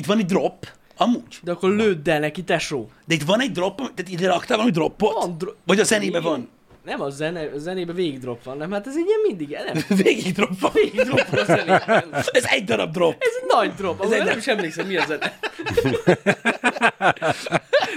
itt van egy drop, amúgy. De akkor lőd el neki, tesó. De itt van egy drop, tehát ide raktál valami droppot? Van dro- Vagy a zenébe van? Nem, a, zene, a zenébe végig drop van, nem? Hát ez egy ilyen mindig, nem? Végig drop van. Végig drop van a zenében. Ez egy darab drop. Ez egy nagy drop, ahol egy nem nagy- is emlékszem, mi a zene.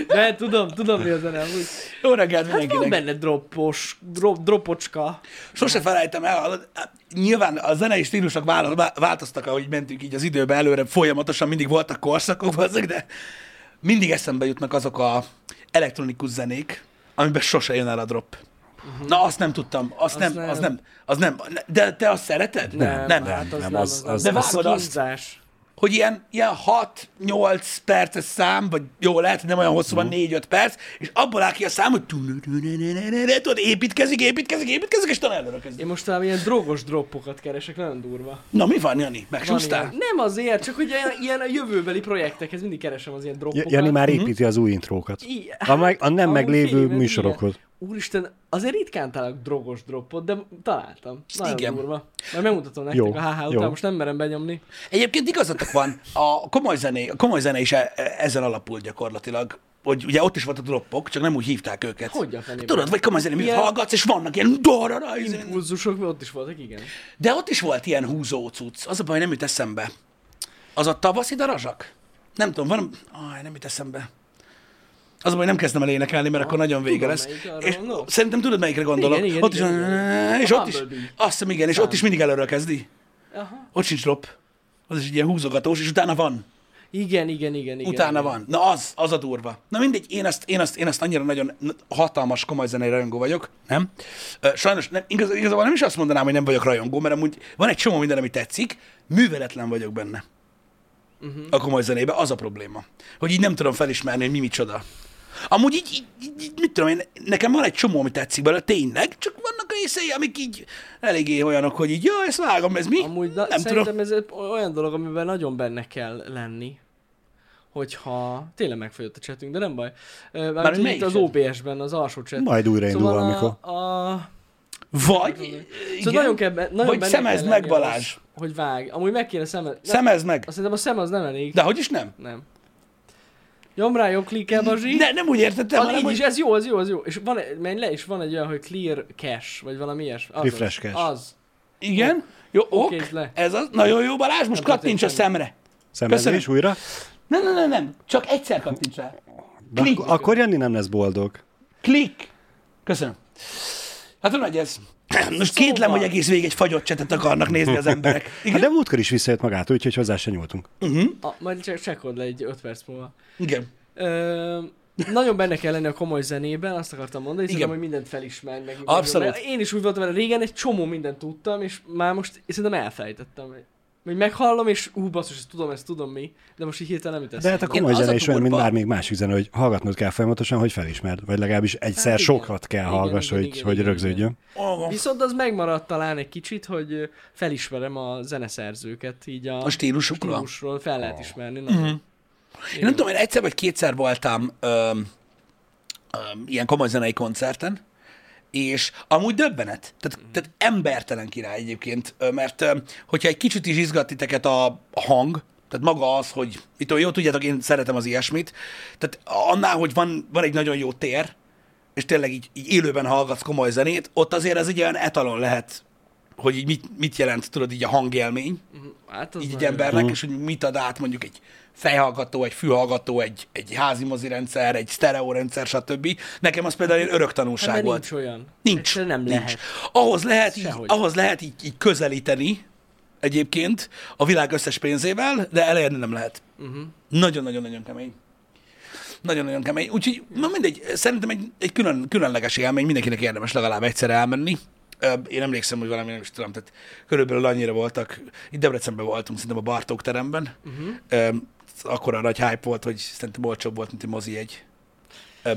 De tudom, tudom mi a zene. Amúgy. Jó reggelt Hát van mindenkinek. benne droppos, drop, dropocska. Sose felejtem el, hallod, nyilván a zenei stílusok vál- vál- változtak, ahogy mentünk így az időbe előre, folyamatosan mindig voltak korszakok, azok, de mindig eszembe jutnak azok a elektronikus zenék, amiben sose jön el a drop. Na, azt nem tudtam, azt, nem, nem. az nem, az nem, de te azt szereted? Nem, nem. hát az nem, nem, az- az, az, az- De az vágod azt. kínzás. Hogy ilyen, ilyen 6-8 perces szám, vagy jó, lehet, hogy nem olyan hosszú van, 4-5 perc, és abból áll ki a szám, hogy tudod, építkezik, építkezik, építkezik, és talán előre kezd. Én most talán ilyen drogos droppokat keresek, nagyon durva. Na, mi van, Jani? Megsúsztál? Nem azért, csak hogy ilyen, ilyen a jövőbeli projektekhez mindig keresem az ilyen droppokat. Jani már építi az új intrókat. I- A, meg, a nem meglévő műsorokhoz. Úristen, azért ritkán találok drogos droppot, de találtam. Nagyon Igen. durva. Majd megmutatom nektek Jó, a HH jó. után, most nem merem benyomni. Egyébként igazatok van, a komoly zené, a komoly zene is e- e- ezen alapul gyakorlatilag, hogy ugye ott is volt a droppok, csak nem úgy hívták őket. Hogy a fenében? Tudod, vagy komoly zene, Ilyen- hallgatsz, és vannak ilyen darara. Impulzusok ott is voltak, igen. de ott is volt ilyen húzó cucc. Az a baj, nem jut eszembe. Az a tavaszi darazsak? Nem tudom, van, aj, nem jut eszembe. Az baj, nem kezdem el énekelni, mert akkor nagyon vége lesz. És szerintem tudod, melyikre gondolok. Igen, igen, ott igen, is, igen. és ott is, azt hiszem, igen, és ott is mindig előről kezdi. Aha. Ott sincs drop. Az is egy ilyen húzogatós, és utána van. Igen, igen, igen, igen. Utána igen. van. Na az, az a durva. Na mindegy, én ezt, én ezt, én ezt annyira nagyon hatalmas komoly zenei rajongó vagyok, nem? Sajnos nem, igaz, igazából nem is azt mondanám, hogy nem vagyok rajongó, mert amúgy van egy csomó minden, ami tetszik, műveletlen vagyok benne. Uh-huh. A komoly zenébe, az a probléma. Hogy így nem tudom felismerni, hogy mi micsoda. Amúgy így, így, így, így mit tudom én, nekem van egy csomó, ami tetszik belőle, tényleg, csak vannak részei, amik így eléggé olyanok, hogy így, ja, ezt vágom, ez mi? Amúgy na, nem szerintem tudom. ez egy olyan dolog, amiben nagyon benne kell lenni. Hogyha... Tényleg megfogyott a chatünk, de nem baj. Melyik itt az? OBS-ben, az alsó chat. Majd újraindul szóval valamikor. A, a, Vagy, Szóval igen, nagyon kell, nagyon vagy szemezd meg, Balázs. hogy vág. Amúgy meg kéne szemezni. szemezd meg. Azt szerintem a szem az nem elég. De hogy is nem? Nem. Nyom rá, jobb klikkel, Bazsi. Ne, nem úgy értettem, hanem, így hogy is, ez jó, az jó, az jó. És van, egy- menj le, és van egy olyan, hogy clear cache, vagy valami ilyesmi. Az Refresh az. cache. Az. Igen, jó, ok, Oké, le. ez az, nagyon jó Balázs, most Nem kattints a történt szemre. Szemezés újra? Nem, nem, nem, nem, csak egyszer kattints rá. Klik. ak- akkor Jani nem lesz boldog. Klik. Köszönöm. Hát tudom, hogy ez. Most kétlem, Szóval. hogy egész végig egy fagyott csetet akarnak nézni az emberek. Hát Igen? de múltkor is visszajött magától, úgyhogy hozzá se nyúltunk. A, majd csak csekkold le egy 5 perc múlva. Igen. Ö, nagyon benne kell lenni a komoly zenében, azt akartam mondani, Igen. szerintem, hogy mindent felismer. Meg, Abszolút. Meg, én is úgy voltam vele, régen egy csomó mindent tudtam, és már most szerintem elfelejtettem. Vagy meghallom, és ú, basszus, ezt tudom, ezt tudom mi, de most így hirtelen nem jut De hát a komoly a zene is olyan, mint bármelyik másik zene, hogy hallgatnod kell folyamatosan, hogy felismerd, vagy legalábbis egyszer Hát igen. sokat kell Igen, hallgass, igen, hogy, igen, hogy igen, rögződjön. Oh, Viszont az megmaradt talán egy kicsit, hogy felismerem a zeneszerzőket, így a, a stílusukra. stílusról fel lehet ismerni. Nagyon. Én nem tudom, én egyszer vagy kétszer voltam öm, öm, ilyen komoly zenei koncerten, és amúgy döbbenet. Tehát, tehát embertelen király egyébként, mert hogyha egy kicsit is izgat titeket a hang, tehát maga az, hogy mit tudom, jó, tudjátok, én szeretem az ilyesmit, tehát annál, hogy van, van egy nagyon jó tér, és tényleg így, így élőben hallgatsz komoly zenét, ott azért ez egy olyan etalon lehet, hogy így mit, mit jelent, tudod, így a hangélmény, Hát az így egy embernek, és hogy mit ad át mondjuk egy fejhallgató, egy fülhallgató, egy, egy házi mozirendszer, egy sztereórendszer, stb. Nekem az például egy örök Hát tanulság mert volt. nincs olyan. Nincs. Egyszerűen nem nincs. lehet. Ahhoz lehet, így, Sehogy. ahhoz lehet így, így közelíteni egyébként a világ összes pénzével, de elérni nem lehet. Uh-huh. Nagyon-nagyon-nagyon kemény. Nagyon-nagyon kemény. Úgyhogy, na mindegy, szerintem egy, egy külön, különleges élmény, mindenkinek érdemes legalább egyszer elmenni. Én emlékszem, hogy valami nem is tudom, tehát körülbelül annyira voltak. Itt Debrecenben voltunk, szerintem a Bartók teremben. Uh-huh. Akkora nagy hype volt, hogy szerintem olcsóbb volt, mint egy mozi egy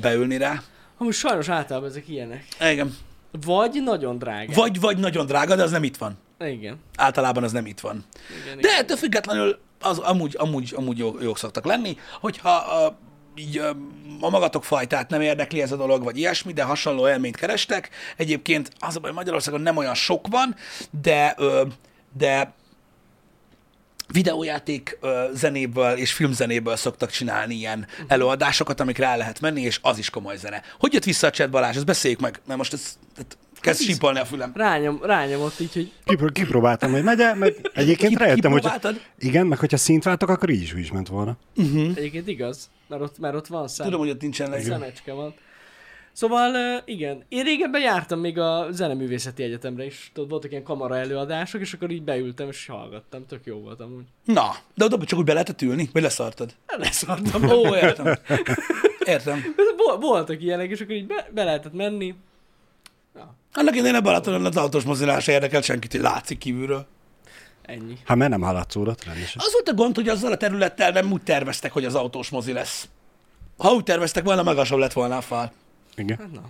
beülni rá. Amúgy sajnos általában ezek ilyenek. Igen. Vagy nagyon drága. Vagy, vagy nagyon drága, de az nem itt van. Igen. Általában az nem itt van. igen, De ettől függetlenül az amúgy, amúgy, amúgy jó, jók szoktak lenni, hogyha a, így a, magatok fajtát nem érdekli ez a dolog, vagy ilyesmi, de hasonló élményt kerestek. Egyébként az a baj, Magyarországon nem olyan sok van, de, de videójáték zenéből és filmzenéből szoktak csinálni ilyen uh-huh. előadásokat, amik rá lehet menni, és az is komoly zene. Hogy jött vissza a chat Balázs? Ezt beszéljük meg, mert most ez, ez kezd Hát sípolni a fülem. Rányom, rányomott így, hogy Kipro- kipróbáltam, hogy megy, meg egyébként Kip- rájöttem, hogy igen, meg hogyha szint váltok, akkor így is, is ment volna. egyébként igaz, mert ott, mert ott van szem. Tudom, hogy ott nincsen le. Szemecske van. Szóval igen, én régebben jártam még a Zeneművészeti Egyetemre is, tudod, voltak ilyen kamara előadások, és akkor így beültem és hallgattam, tök jó volt amúgy. Na, de oda csak úgy be lehetett ülni, vagy leszartad? Hát Leszartam. Ó, értem. Értem. Vol- Voltak ilyenek, és akkor így be, be lehetett menni. Ja, Annak idején a Balatonon az autós mozdulás érdekelt senkit, hogy látszik kívülről. ennyi. Hát mert nem haladszódott rendesen. Az volt a gond, hogy azzal a területtel nem úgy terveztek, hogy az autós mozi lesz. Ha úgy terveztek volna, magasabb lett volna a fal. Igen. Hát na.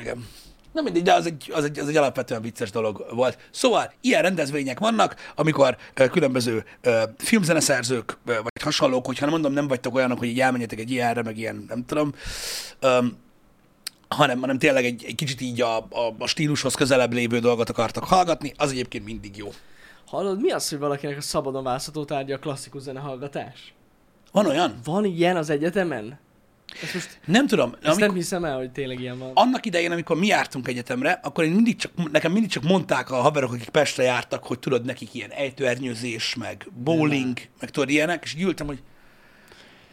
Igen. Na mindegy, de az egy, az, egy, az egy alapvetően vicces dolog volt. Szóval ilyen rendezvények vannak, amikor ö, különböző ö, filmzeneszerzők, ö, vagy hasonlók, hogyha nem mondom, nem vagytok olyanok, hogy így elmenjetek egy ilyenre, meg ilyen, nem tudom, ö, hanem, hanem tényleg egy, egy kicsit így a, a, a stílushoz közelebb lévő dolgot akartak hallgatni, az egyébként mindig jó. Hallod, mi az, hogy valakinek a szabadon választható tárgya a klasszikus zenehallgatás? Van olyan? Van ilyen az egyetemen? Ezt most Nem tudom. ezt Amikor, nem hiszem el, hogy tényleg ilyen van. annak idején, amikor mi jártunk egyetemre, akkor én mindig csak, nekem mindig csak mondták a haverok, akik Pestre jártak, hogy tudod, nekik ilyen ejtőernyőzés, meg bowling, meg tudod ilyenek, és így ültem, hogy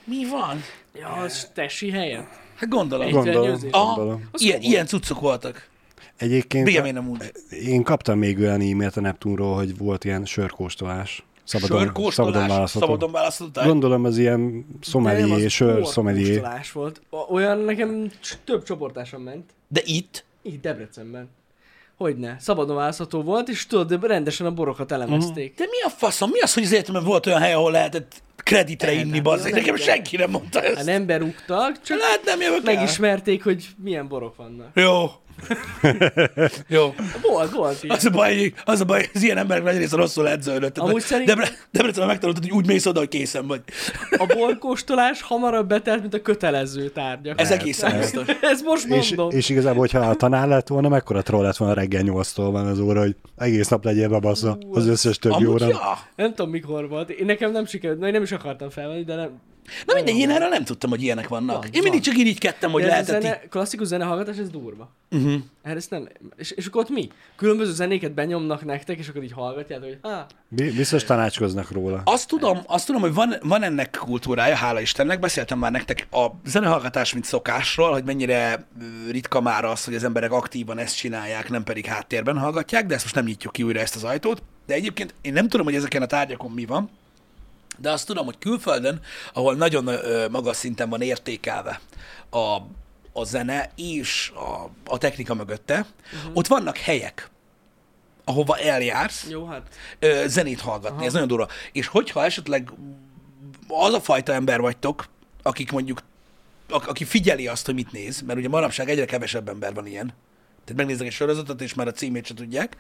mi van? Ja, az tesi helyen. Hát gondolom. Gondolom, gondolom. Ilyen, ilyen cuccok voltak. Egyébként nem úgy. én kaptam még olyan e-mailt a Neptunról, hogy volt ilyen sörkóstolás. Szabadon, szabadon Sörkóstolás, szabadon választható. táj. Gondolom az ilyen szomelié, sör szomelié. volt. Olyan nekem több csoportáson ment. De itt? Így Debrecenben. Hogyne. Szabadon választható volt, és tudod, de rendesen a borokat elemezték. De mi a faszom? Mi az, hogy az egyetemen volt olyan hely, ahol lehetett kreditre Nem, inni, bazzeg? nem, Nekem senki nem mondta Hát ezt. nem berúgtak, csak Hát nem megismerték, hogy milyen borok vannak. Jó. Jó. Volt, volt így. Az a baj, az a baj, az ilyen emberek nagy része rosszul edződött. Amúgy szerint- Debre, Debrecenben megtanultad, hogy úgy mész oda, hogy készen vagy. A borkóstolás hamarabb betelt, mint a kötelező tárgyak. Ez egészen biztos. Ez most És, mondom. és igazából, hogyha a tanár lett volna, mekkora troll lett volna reggel 8-tól van az óra, hogy egész nap legyél bebassza az összes többi óra. ja. Nem tudom mikor volt. Én nekem nem sikerült, na, én nem is akartam felvenni, de nem. Na mindegy, én erről nem tudtam, hogy ilyenek vannak. Van, Én mindig van. csak irigykedtem, hogy lehetett zene, így. klasszikus zenehallgatás, ez durva. Uh-huh. Erre ezt nem... És, és akkor ott mi? Különböző zenéket benyomnak nektek, és akkor így hallgatjátok, hogy ah, Bi- Biztos tanácskoznak róla. Azt tudom, azt tudom, hogy van, van ennek kultúrája, hála Istennek. Beszéltem már nektek a zenehallgatás, mint szokásról, hogy mennyire ritka már az, hogy az emberek aktívan ezt csinálják, nem pedig háttérben hallgatják, de ezt most nem nyitjuk ki újra ezt az ajtót. De egyébként én nem tudom, hogy ezeken a tárgyakon mi van, de azt tudom, hogy külföldön, ahol nagyon ö, magas szinten van értékelve a, a zene és a, a technika mögötte, uh-huh. ott vannak helyek, ahova eljársz, jó, hát ö, zenét hallgatni, Aha. ez nagyon durva. És hogyha esetleg az a fajta ember vagytok, akik mondjuk, a, aki figyeli azt, hogy mit néz, mert ugye manapság egyre kevesebb ember van ilyen, tehát megnéznek egy sorozatot, és már a címét se tudják.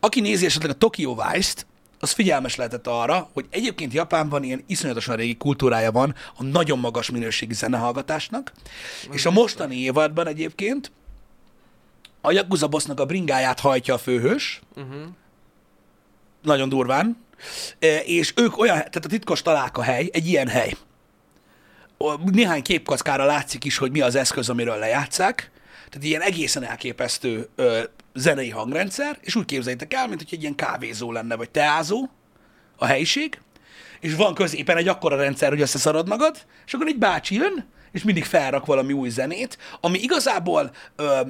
Aki nézi esetleg a Tokyo Vice-t, az figyelmes lehetett arra, hogy egyébként Japánban ilyen iszonyatosan régi kultúrája van a nagyon magas minőségi zenehallgatásnak, és a mostani évadban egyébként a Yakuza bossnak a bringáját hajtja a főhős, uh-huh. nagyon durván, E, és ők olyan, tehát a titkos találka hely, egy ilyen hely. Néhány képkockára látszik is, hogy mi az eszköz, amiről lejátszák, tehát ilyen egészen elképesztő ö, zenei hangrendszer, és úgy képzeljétek el, mint hogy egy ilyen kávézó lenne, vagy teázó a helyiség, és van középen egy akkora rendszer, hogy összeszarod magad, és akkor egy bácsi jön, és mindig felrak valami új zenét, ami igazából ö,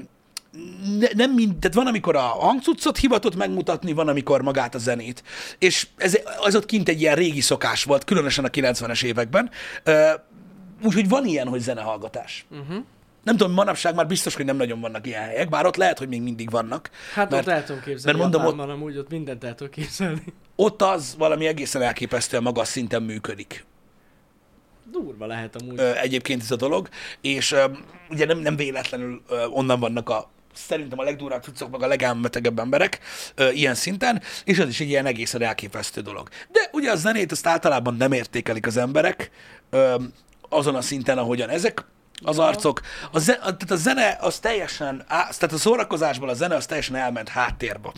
ne, nem mind, tehát van, amikor a hangcuccot hivatott megmutatni, van, amikor magát a zenét. És ez, ez ott kint egy ilyen régi szokás volt, különösen a 90-es években. Ö, Úgyhogy van ilyen, hogy zenehallgatás. Uh-huh. Nem tudom, manapság már biztos, hogy nem nagyon vannak ilyen helyek, bár ott lehet, hogy még mindig vannak. Hát mert ott tudom képzelni, mert mondom, Japánban amúgy ott mindent el tudok képzelni. ott az valami egészen elképesztően magas szinten működik. Durva lehet amúgy. ö, egyébként ez a dolog, és ö, ugye nem, nem véletlenül ö, onnan vannak a szerintem a legdurvább cuccok, meg a legelmetegebb emberek ö, ilyen szinten, és ez is egy ilyen egészen elképesztő dolog. De ugye a zenét azt általában nem értékelik az emberek ö, azon a szinten, ahogyan ezek az arcok. A, ze- a, tehát a zene az teljesen, á, tehát a szórakozásból a zene az teljesen elment háttérbe.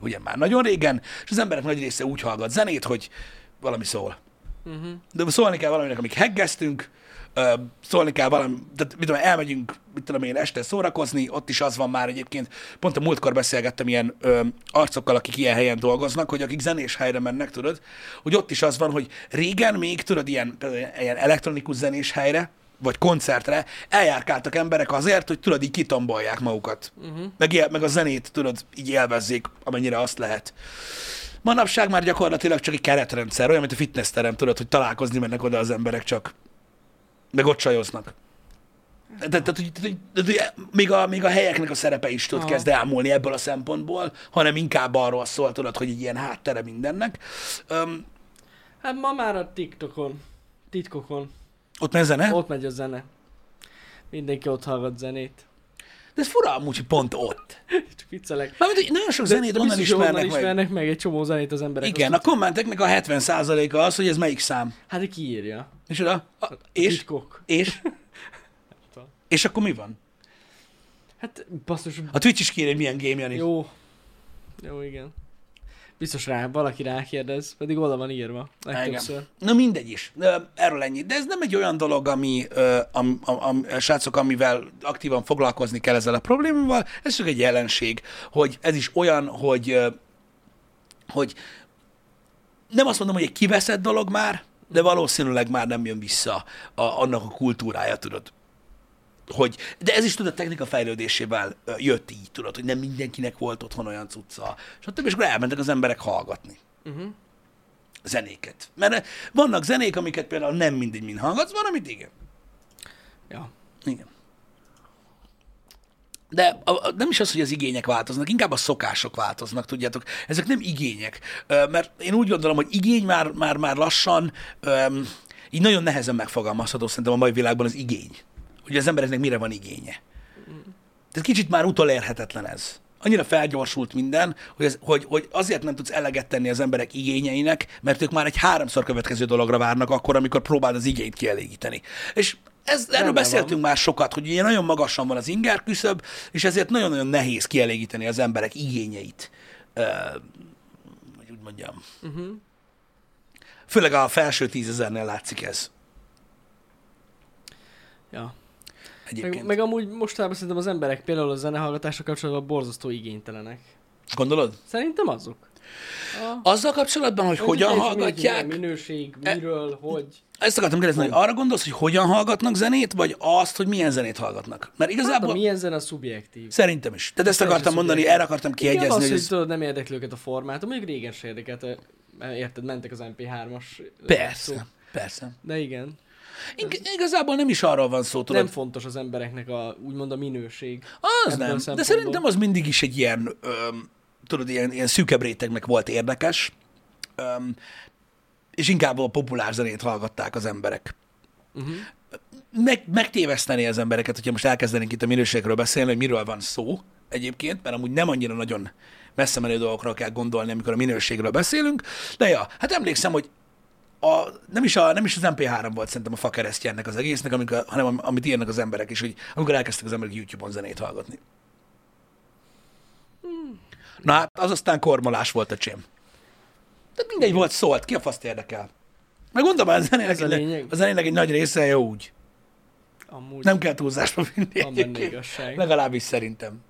ugye már nagyon régen, és az emberek nagy része úgy hallgat zenét, hogy valami szól. Uh-huh. De szólni kell valaminek, amik heggeztünk, szólni kell valami, tehát mit tudom, elmegyünk, mit tudom én, este szórakozni, ott is az van már egyébként, pont a múltkor beszélgettem ilyen ö, arcokkal, akik ilyen helyen dolgoznak, hogy akik zenés helyre mennek, tudod, hogy ott is az van, hogy régen még, tudod, ilyen, ilyen elektronikus zenés helyre, vagy koncertre eljárkáltak emberek azért, hogy tudod, így kitombolják magukat. Uh-huh. Meg, él- meg a zenét, tudod, így élvezzék, amennyire azt lehet. Manapság már gyakorlatilag csak egy keretrendszer, olyan, mint a fitnessterem, tudod, hogy találkozni mennek oda az emberek csak. Meg ott csajoznak. Tehát, hogy- hogy- még, a, még a helyeknek a szerepe is tud Aha. kezd elmúlni ebből a szempontból, hanem inkább arról szól, tudod, hogy egy ilyen háttere mindennek. Um, Hát ma már a TikTokon, titkokon, ott megy zene, ott megy a zene. Mindenki ott hallgat zenét. de ez fura amúgy, hogy pont ott. Csak viccelek. Mármint, hogy nagyon sok zenét de onnan biztos, hogy ismernek onnan meg. ismernek meg egy csomó zenét az emberek. Igen, a kommenteknek a 70%-a az, hogy ez melyik szám. Hát ki írja? És oda, a, és, Titkok. és, és akkor mi van? Hát basszus, A Twitch is kér, hogy milyen game Jani. jó. Jó, igen. Biztos rá, valaki rákérdez, pedig oda van írva. Legtöbbször. Na mindegy is. Erről ennyi. De ez nem egy olyan dolog, ami, am, am, am, srácok, amivel aktívan foglalkozni kell ezzel a problémával. Ez csak egy jelenség, hogy ez is olyan, hogy, hogy nem azt mondom, hogy egy kiveszett dolog már, de valószínűleg már nem jön vissza a, annak a kultúrája, tudod. Hogy, de ez is tudod, a technika fejlődésével jött így, tudod, hogy nem mindenkinek volt otthon olyan cucca, stb. És akkor elmentek az emberek hallgatni Uh-huh. zenéket. Mert eh, vannak zenék, amiket például nem mindig mind hallgatsz, van, amit igen. Ja. Igen. De a, a, nem is az, hogy az igények változnak, inkább a szokások változnak, tudjátok. Ezek nem igények. Ö, mert én úgy gondolom, hogy igény már, már, már lassan, öm, így nagyon nehezen megfogalmazható szerintem a mai világban az igény. Hogy az embereknek mire van igénye. Tehát kicsit már utolérhetetlen ez. Annyira felgyorsult minden, hogy, ez, hogy, hogy azért nem tudsz eleget tenni az emberek igényeinek, mert ők már egy háromszor következő dologra várnak akkor, amikor próbáld az igényt kielégíteni. És ez, erről Rendben beszéltünk már sokat, hogy ugye nagyon magasan van az inger küszöb, és ezért nagyon-nagyon nehéz kielégíteni az emberek igényeit. Ö, hogy úgy mondjam. Uh-huh. Főleg a felső tízezernél látszik ez Ja. Egyébként. Meg, meg amúgy mostában szerintem az emberek például a zenehallgatásra kapcsolatban borzasztó igénytelenek. Gondolod? Szerintem azok. A, Azzal kapcsolatban, hogy hogyan hallgatják, Minőség, E- miről, hogy. Ezt akartam kérdezni, hogy arra gondolsz, hogy hogyan hallgatnak zenét, vagy azt, hogy milyen zenét hallgatnak? Mert Hát igazából milyen zene a szubjektív. szerintem is. Tehát ezt Teljesen akartam mondani, szubjektív. erre akartam Igen, kiegyezni, az, hogy ez... tudod, nem érdekli őket a formátum, mondjuk régen se érdekelt, érted, mentek az MP3-as Persze, szó. persze. De igen, Ig- igazából nem is arról van szó, tudod. nem fontos az embereknek a, úgymond a minőség. Az nem. De szerintem az mindig is egy ilyen, öm, tudod, ilyen, ilyen szűkebb rétegnek volt érdekes, öm, és inkább a populár zenét hallgatták az emberek. Uh-huh. Meg, megtéveszteni az embereket, hogyha most elkezdenénk itt a minőségről beszélni, hogy miről van szó egyébként, mert amúgy nem annyira nagyon messze menő dolgokra kell gondolni, amikor a minőségről beszélünk, de ja, hát emlékszem, hogy a, nem, is a, nem is az MP3 volt szerintem a fakeresztje ennek az egésznek, amikor, hanem am- amit írnak az emberek is, hogy amikor elkezdtek az emberek YouTube-on zenét hallgatni. Na hát, az aztán kormolás volt a csém. Tehát mindegy volt, szólt, ki a faszt érdekel. Meg mondom, a zenének, Ez a egy- a zenének egy nagy része jó úgy. Amúgy Nem kell túlzásba vinni. Legalábbis szerintem.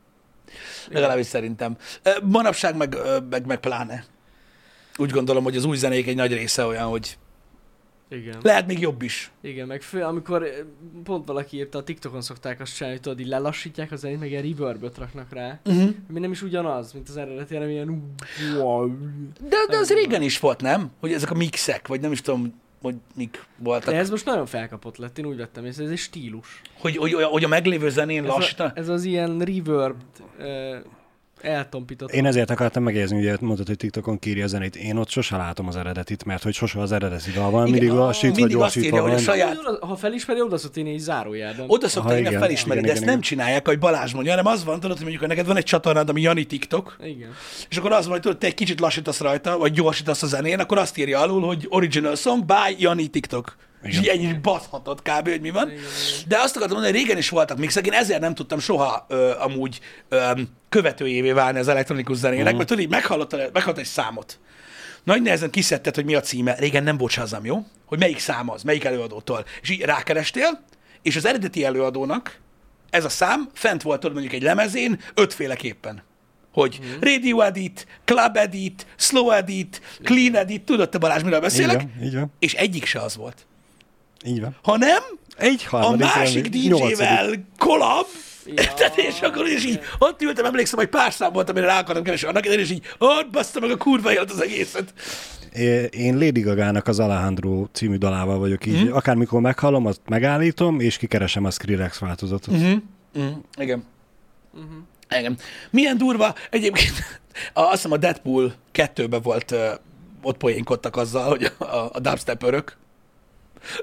Legalábbis szerintem. Manapság meg, meg, meg pláne. Úgy gondolom, hogy az új zenék egy nagy része olyan, hogy Igen. lehet még jobb is. Igen, meg fő, amikor eh, pont valaki írta, a TikTokon szokták azt csinálni, hogy tudod, így lelassítják a zenét, meg ilyen reverböt raknak rá. Uh-huh. Ami nem is ugyanaz, mint az eredeti, hanem ilyen. De, de az régen is volt, nem? Hogy ezek a mixek, vagy nem is tudom, hogy mik voltak. De ez most nagyon felkapott lett, én úgy vettem észre, ez egy stílus. Hogy, hogy, hogy a meglévő zenén Ez, a, ez az ilyen reverb uh, eltompított. Én ezért akartam megjegyezni, ugye mondtad, hogy TikTokon kírja a zenét. Én ott sose látom az eredetit, mert hogy sose az eredeti dal van, Igen, mindig lassítva, mindig azt írja, hogy a van. saját- Ha felismeri, oda szokott írni egy zárójelben. Oda szokta írni, igen, felismeri, igen, de ezt igen, nem igen. csinálják, ahogy Balázs mondja, hanem az van, tudod, hogy mondjuk, hogy neked van egy csatornád, ami Jani TikTok, Igen. és akkor az van, hogy tudod, te egy kicsit lassítasz rajta, vagy gyorsítasz a zenén, akkor azt írja alul, hogy original song by Jani TikTok. És így ennyi is baszhatott kb. hogy mi van. De azt akartam mondani, hogy régen is voltak mixek, én ezért nem tudtam soha ö, amúgy ö, követőjévé válni az elektronikus zenének, Mhm. mert tudod, így meghallott egy számot. Nagy nehezen kiszedted, hogy mi a címe. Régen nem volt Shazam, jó? Hogy melyik szám az, melyik előadótól. És így rákerestél, és az eredeti előadónak ez a szám fent volt tudod, mondjuk egy lemezén ötféleképpen. Hogy Mhm. radio edit, club edit, slow edit, clean edit, tudod te Balázs, miről Így beszélek? van, így van, És egyik se az volt. Így van. Hanem Egy a másik. DJ-vel collab, Ja, és akkor is így, ott ültem, emlékszem, hogy pár szám volt, amire rá akartam keresni annak idején, és így, ott baszta meg a kurva élet az egészet. Én Lady Gaga-nak az Alejandro című dalával vagyok így. Mm. Akármikor meghallom, azt megállítom, és kikeresem a Skrillex változatot. Mhm. Mm. Igen. Igen. Milyen durva, egyébként a, azt hiszem a Deadpool 2-ben volt, ott poénkodtak azzal, hogy a, a dubstep örök.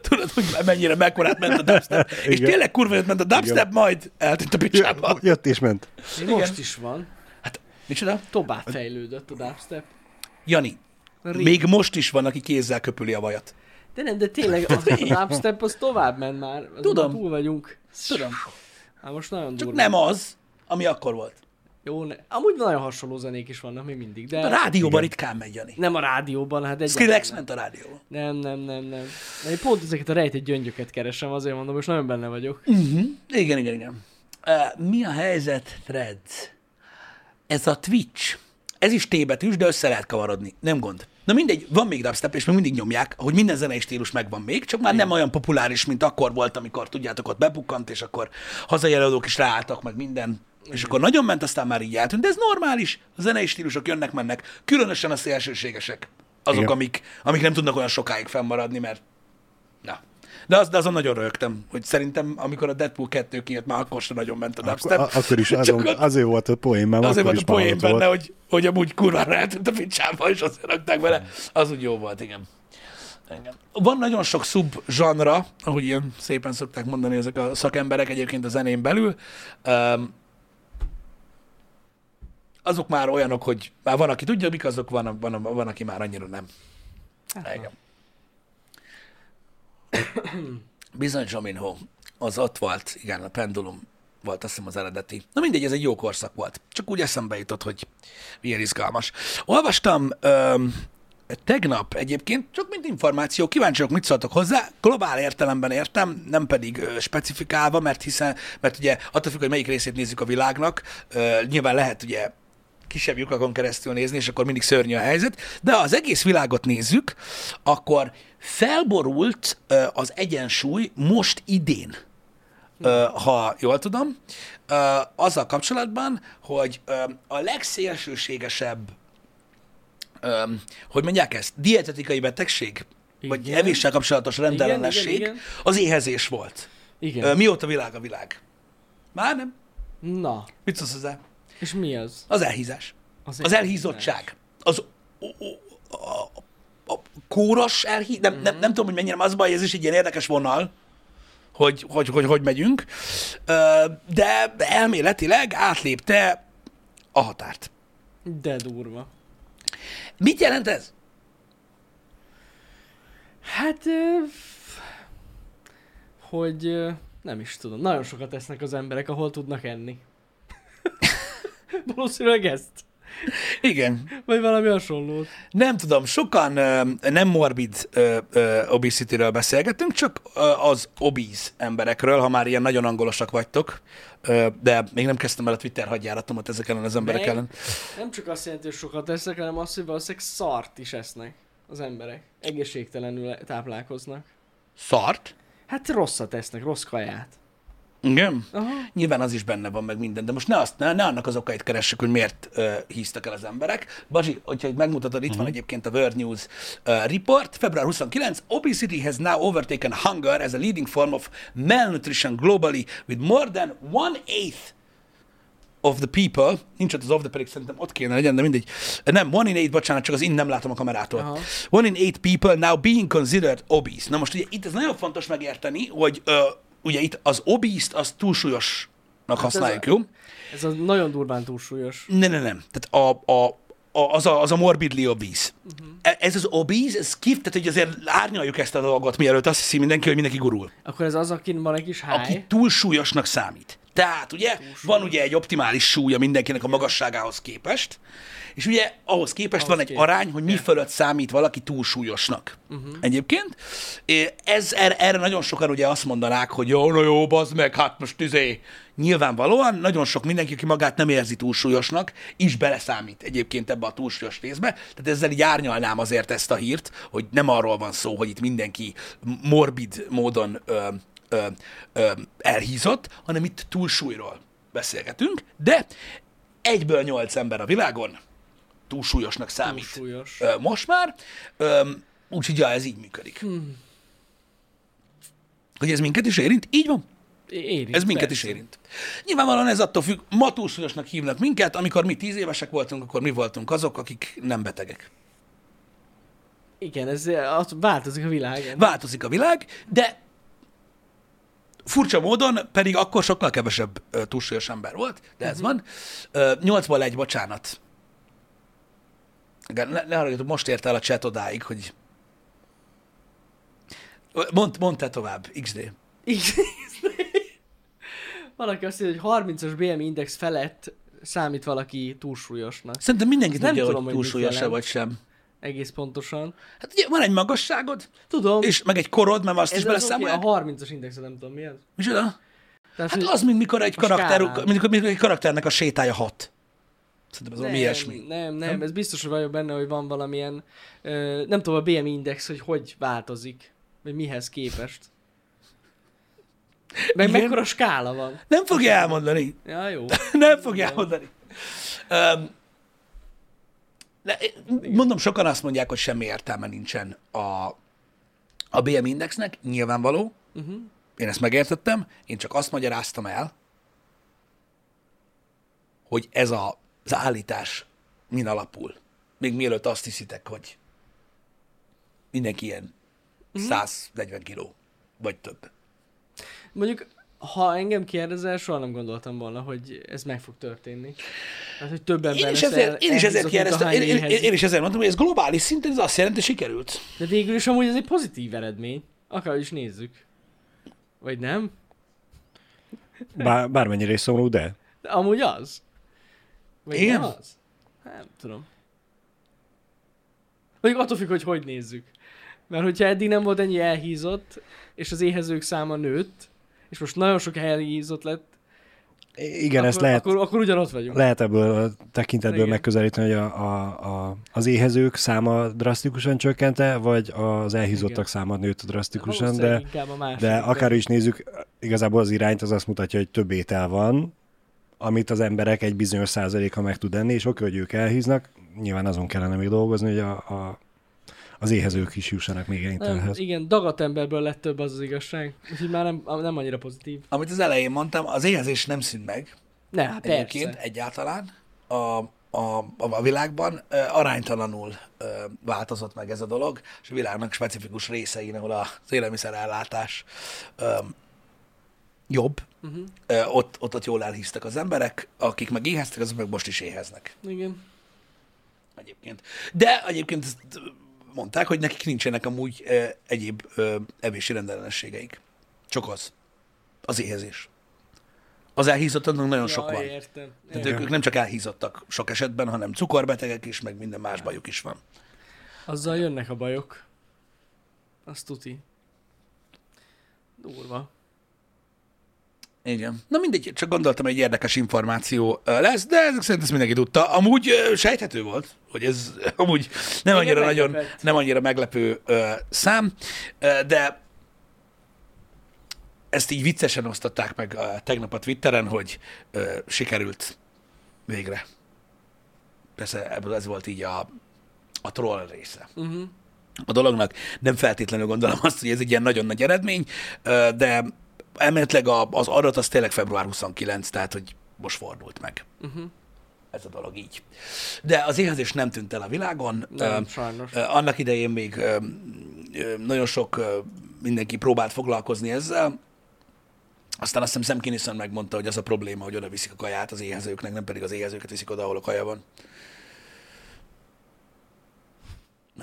Tudod, hogy mennyire mekkorát ment a dubstep. és Igen. tényleg kurva jött ment a dubstep, Igen. majd eltűnt a picsába. Jött és ment. Most is van. Hát, micsoda? Tovább fejlődött a dubstep. Jani, Rég. még most is van, aki kézzel köpüli a vajat. De nem, de tényleg a, a dubstep az tovább ment már. Az Tudom. Már túl vagyunk. Tudom. Hát most nagyon Csak durva. nem az, ami akkor volt. Jó, ne. Amúgy nagyon hasonló zenék is vannak még mindig, de... A rádióban ritkán megy, Jani. Nem a rádióban, hát egy. Skrillex ment a rádióban. Nem, nem, nem, nem. Na, én pont ezeket a rejtett gyöngyöket keresem, azért mondom, most nagyon benne vagyok. Igen, igen, igen. Uh, mi a helyzet, Threads? Ez a Twitch. Ez is tébetűs, de össze lehet kavarodni. Nem gond. Na mindegy, van még dubstep, és még mindig nyomják, hogy minden zenei stílus megvan még, csak már nem olyan populáris, mint akkor volt, amikor tudjátok, ott bebukkant, és akkor hazai előadók is ráálltak, meg minden. És akkor nagyon ment, aztán már így eltűnt. De ez normális. A zenei stílusok jönnek, mennek. Különösen a szélsőségesek. Azok, Igen. amik, amik nem tudnak olyan sokáig fennmaradni, mert Na. De, az, de azon nagyon rögtem, hogy szerintem, amikor a Deadpool 2 kijött, már akkor sem nagyon ment a dubstep. Akkor, akkor is azon, ott azért volt a poén, mert azért volt a poén benne, volt. hogy, hogy amúgy kurvára eltűnt a picsába, és azért rakták bele. Az úgy jó volt, igen. igen. Van nagyon sok szub-zsanra, ahogy ilyen szépen szokták mondani ezek a szakemberek egyébként a zenén belül. Um, azok már olyanok, hogy már van, aki tudja, mik azok, van, van, van aki már annyira nem. Igen. Bizony Zsominho, az ott volt, igen, a pendulum volt, azt hiszem az eredeti. Na mindegy, ez egy jó korszak volt. Csak úgy eszembe jutott, hogy milyen izgalmas. Olvastam öm, tegnap egyébként, csak mint információ, kíváncsi vagyok, mit szóltok hozzá. Globál értelemben értem, nem pedig ö, specifikálva, mert hiszen, mert ugye attól függ, hogy melyik részét nézzük a világnak, ö, nyilván lehet ugye kisebb lyukakon keresztül nézni, és akkor mindig szörnyű a helyzet, de ha az egész világot nézzük, akkor felborult az egyensúly most idén, ha jól tudom, azzal kapcsolatban, hogy a legszélsőségesebb, hogy mondják ezt, dietetikai betegség, vagy Igen. evéssel kapcsolatos rendellenesség, igen, igen. az éhezés volt. Igen. Mióta világ a világ? Már nem? Na, Mit szólsz hozzá? És mi az? Az elhízás. Az Az elhízottság. Az o, o, a, a kóros elhí... Nem, nem, nem tudom, hogy mennyire az baj, ez is egy ilyen érdekes vonal, hogy hogy, hogy, hogy megyünk, de elméletileg átlépte a határt. De durva. Mit jelent ez? Hát, hogy nem is tudom. Nagyon sokat esznek az emberek, ahol tudnak enni. Valószínűleg ezt. Igen. Vagy valami hasonlót. Nem tudom, sokan ö, nem morbid obesity-ről beszélgetünk, csak ö, az obíz emberekről, ha már ilyen nagyon angolosak vagytok, ö, de még nem kezdtem el a Twitter hadjáratomat ezek ellen az emberek Meg- ellen. Nem csak azt jelenti, hogy sokat esznek, hanem azt, hogy valószínűleg szart is esznek az emberek. Egészségtelenül táplálkoznak. Szart? Hát rosszat esznek, rossz kaját. Igen. Aha. Nyilván az is benne van, meg minden, de most ne, azt, ne, ne annak az okait keressük, hogy miért uh, híztak el az emberek. Bazsi, hogyha megmutatod, itt uh-huh. van egyébként a World News uh, report, február 29, obesity has now overtaken hunger as a leading form of malnutrition globally, with more than one eighth of the people, nincs ott az of the pedig szerintem ott kéne legyen, de mindegy. Nem, one in eight, bocsánat, csak az in nem látom a kamerától. Aha. One in eight people now being considered obese. Na most ugye itt ez nagyon fontos megérteni, hogy ö, ugye itt az obese-t az túlsúlyosnak Hát ez használjuk, a- jó? Ez az nagyon durván túlsúlyos. Ne, ne, nem. Tehát a, a, a, az, a, az a morbidly obese. Uh-huh. Ez az obese, ez kif, tehát hogy azért árnyaljuk ezt a dolgot, mielőtt azt hiszi mindenki, hogy mindenki gurul. Akkor ez az, akin van egy kis háj. Aki túlsúlyosnak számít. Tehát ugye van ugye egy optimális súlya mindenkinek a magasságához képest, és ugye ahhoz képest Ahhoz van egy kép- arány, hogy mi fölött számít valaki túlsúlyosnak. Uh-huh. Egyébként. Ez, erre, erre nagyon sokan ugye azt mondanák, hogy jó, na jó, bazd meg, hát most izé. Nyilvánvalóan nagyon sok mindenki, aki magát nem érzi túlsúlyosnak, is beleszámít egyébként ebbe a túlsúlyos részbe. Tehát ezzel így árnyalnám azért ezt a hírt, hogy nem arról van szó, hogy itt mindenki morbid módon ö, ö, ö, elhízott, hanem itt túlsúlyról beszélgetünk, de egyből nyolc ember a világon túlsúlyosnak számít. Túlsúlyos. Ö, most már, ö, úgyhogy ja, ez így működik. Hmm. Hogy ez minket is érint? Így van. Érint, Ez minket persze. is érint. Nyilvánvalóan ez attól függ, ma túlsúlyosnak hívnak minket, amikor mi tíz évesek voltunk, akkor mi voltunk azok, akik nem betegek. Igen, ez változik a világ. Változik a világ, de furcsa módon pedig akkor sokkal kevesebb ö, túlsúlyos ember volt, de ez van. Ö, Nyolcból egy, bocsánat. Igen, Ne, ne haragudj, most ért el a chat odáig, hogy Ö, Mondd, te tovább, XD. Igen. Valaki azt mondja, hogy 30-as BMI index felett számít valaki túlsúlyosnak. Szerintem mindenki Nem tudja, hogy túlsúlyos-e vagy sem. Egész pontosan. Hát ugye van egy magasságod, Tudom. és meg egy korod, mert azt is ez az oké, beleszámolják. a 30-as index, nem tudom mi az. Micsoda? Tehát, Hát hogy- az, mint mikor egy, a karakter, skálán. mint mikor egy karakternek a sétája hat. Szerintem ez valami nem, ilyesmi. Nem, nem, ez biztos, hogy vagyok benne, hogy van valamilyen, ö, nem tudom a BMI index, hogy hogy változik, vagy mihez képest. Meg Igen. mekkora skála van. Nem fogja elmondani. Ja, jó. Nem fogja elmondani. Um, de, mondom, sokan azt mondják, hogy semmi értelme nincsen a, a BM indexnek, nyilvánvaló. Uh-huh. Én ezt megértettem, én csak azt magyaráztam el, hogy ez a, az állítás min alapul. Még mielőtt azt hiszitek, hogy mindenki ilyen 140 kiló, vagy több. Mondjuk, ha engem kérdezel, soha nem gondoltam volna, hogy ez meg fog történni. Hát, hogy több ember Én is ezért, el- én is ezért kérdeztem, én, én, éhezik. én, is ezért mondtam, hogy ez globális szinten, ez azt jelenti, hogy sikerült. De végül is amúgy ez egy pozitív eredmény. Akár is nézzük. Vagy nem? Bár, bármennyire is szomorú, de. De amúgy az. Vagy Igen? nem az? Hát, Nem tudom. Mondjuk attól függ, hogy hogy nézzük. Mert hogyha eddig nem volt ennyi elhízott, és az éhezők száma nőtt, és most nagyon sok elhízott lett, Igen, akkor, ezt lehet, akkor, akkor ugyanott vagyunk. lehet ebből a tekintetből Igen. megközelíteni, hogy a, a, a, az éhezők száma drasztikusan csökkente, vagy az elhízottak Igen. száma nőtt drasztikusan, de, de akár is nézzük, igazából az irányt az azt mutatja, hogy több étel van, amit az emberek egy bizonyos százaléka meg tud enni, és oké, hogy ők elhíznak, nyilván azon kellene még dolgozni, hogy a, a, az éhezők is jussanak még ételhez. igen, dagadt emberből lett több az az igazság. Úgyhogy már nem, nem annyira pozitív. Amit az elején mondtam, az éhezés nem szűnt meg Ne, hát egyébként persze. egyáltalán a, a, a, a világban. Ö, aránytalanul ö, változott meg ez a dolog, és a világnak specifikus részein, ahol az élelmiszerellátás ö, jobb, Uh-huh. ö, ott, ott, ott jól elhíztak az emberek, akik meg éheztek, azok meg most is éheznek. Igen. egyébként. De egyébként ezt mondták, hogy nekik nincsenek amúgy ö, egyéb ö, evési rendellenességeik. Csak az. Az éhezés. Az elhízottaknak nagyon sok Jaj, van. értem. Tehát ők, ők nem csak elhízottak sok esetben, hanem cukorbetegek is, meg minden más bajuk is van. Azzal jönnek a bajok. Azt tuti. Durva. Igen. Na mindegy, csak gondoltam, egy érdekes információ lesz, de ezek szerint ezt mindenki tudta. Amúgy sejthető volt, hogy ez amúgy nem Engem annyira nagyon, meglepett. nem annyira meglepő ö, szám, ö, de ezt így viccesen osztották meg ö, tegnap a Twitteren, hogy ö, sikerült végre. Persze ebből ez volt így a, a troll része Uh-huh. a dolognak. Nem feltétlenül gondolom azt, hogy ez egy ilyen nagyon nagy eredmény, ö, de elméletileg az adat az tényleg február 29, tehát hogy most fordult meg Uh-huh. ez a dolog így. De az éhezés nem tűnt el a világon. Nem, sajnos. ö, Annak idején még ö, nagyon sok ö, mindenki próbált foglalkozni ezzel, aztán azt hiszem Sam Kinison megmondta, hogy az a probléma, hogy oda viszik a kaját az éhezőknek, nem pedig az éhezőket viszik oda, ahol a kaja van.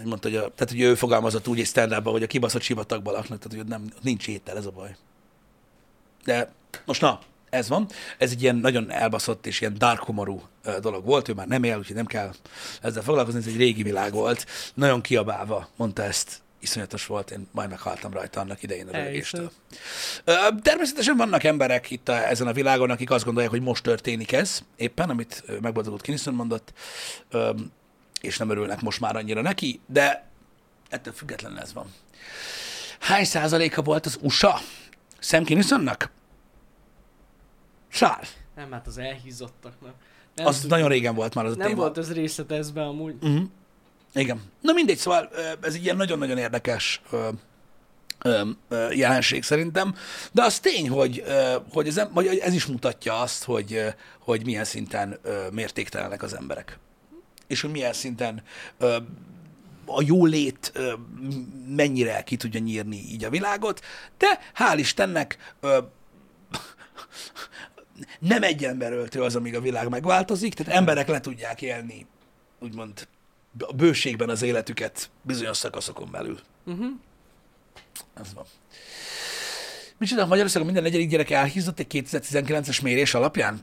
Mondta, hogy, a, tehát, hogy ő fogalmazott úgy egy stand hogy a kibaszott sivatagban laknak, tehát hogy nem, nincs étel, ez a baj. De most na, ez van. Ez egy ilyen nagyon elbaszott és ilyen dark humorú dolog volt, ő már nem él, úgyhogy nem kell ezzel foglalkozni, ez egy régi világ volt. Nagyon kiabálva mondta ezt, iszonyatos volt, én majd meghaltam rajta annak idején a rögéstől. Természetesen vannak emberek itt a, ezen a világon, akik azt gondolják, hogy most történik ez, éppen, amit megboldogult Kiniston mondott, és nem örülnek most már annyira neki, de ettől függetlenül ez van. Hány százaléka volt az USA Sam Kinisonnak? Sár. Nem, hát az elhízottaknak. Nem Az tud- nagyon régen volt már az a Nem téma. volt ez részletezve amúgy. Uh-huh. Igen. Na mindegy, szóval ez egy ilyen nagyon-nagyon érdekes jelenség szerintem, de az tény, hogy, hogy, ez, hogy ez is mutatja azt, hogy, hogy milyen szinten mértéktelenek az emberek. És hogy milyen szinten a jólét mennyire ki tudja nyírni így a világot, de hál' Istennek nem egy ember öltő az, amíg a világ megváltozik, tehát emberek le tudják élni, úgymond a bőségben az életüket bizonyos szakaszokon belül. Uh-huh. Ez van. Micsoda, Magyarországon minden negyedik gyerek elhízott egy 2019-es mérés alapján?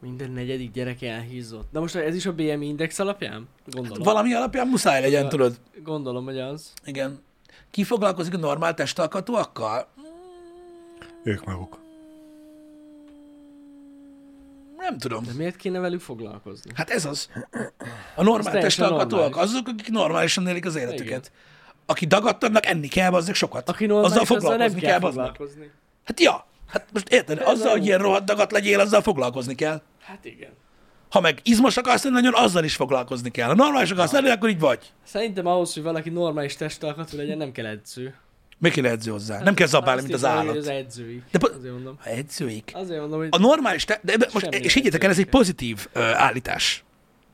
Minden negyedik gyerek elhízott. De most ez is a BMI index alapján? Gondolom. Valami alapján muszáj legyen, Ja. tudod. Gondolom, hogy az. Igen. Ki foglalkozik a normál testalkatúakkal? Ők maguk. Nem tudom. De miért kéne velük foglalkozni? Hát ez az. A normál normális. azok, akik normálisan élik az életüket. Aki dagadtanak, enni kell, azzal sokat. Aki normális, azzal azzal, nem foglalkozni kell kell, foglalkozni. Hát ja, hát most érted, Ez azzal, nem- hogy ilyen rohadt dagat legyél, azzal foglalkozni kell. Hát igen. Ha meg izmos akarsz lenni, nagyon azzal is foglalkozni kell. Ha normális akarsz lenni, akkor így vagy. Szerintem ahhoz, hogy valaki normális testalkatú legyen, nem kell edző. Mi kéne edző hozzá? Nem kell zabálni, mint az állat. Az edzőik. De po- Azért mondom. Ha edzőik. Azért mondom, hogy A normális, te- de de most, és higgyétek el, ez egy pozitív ö, állítás.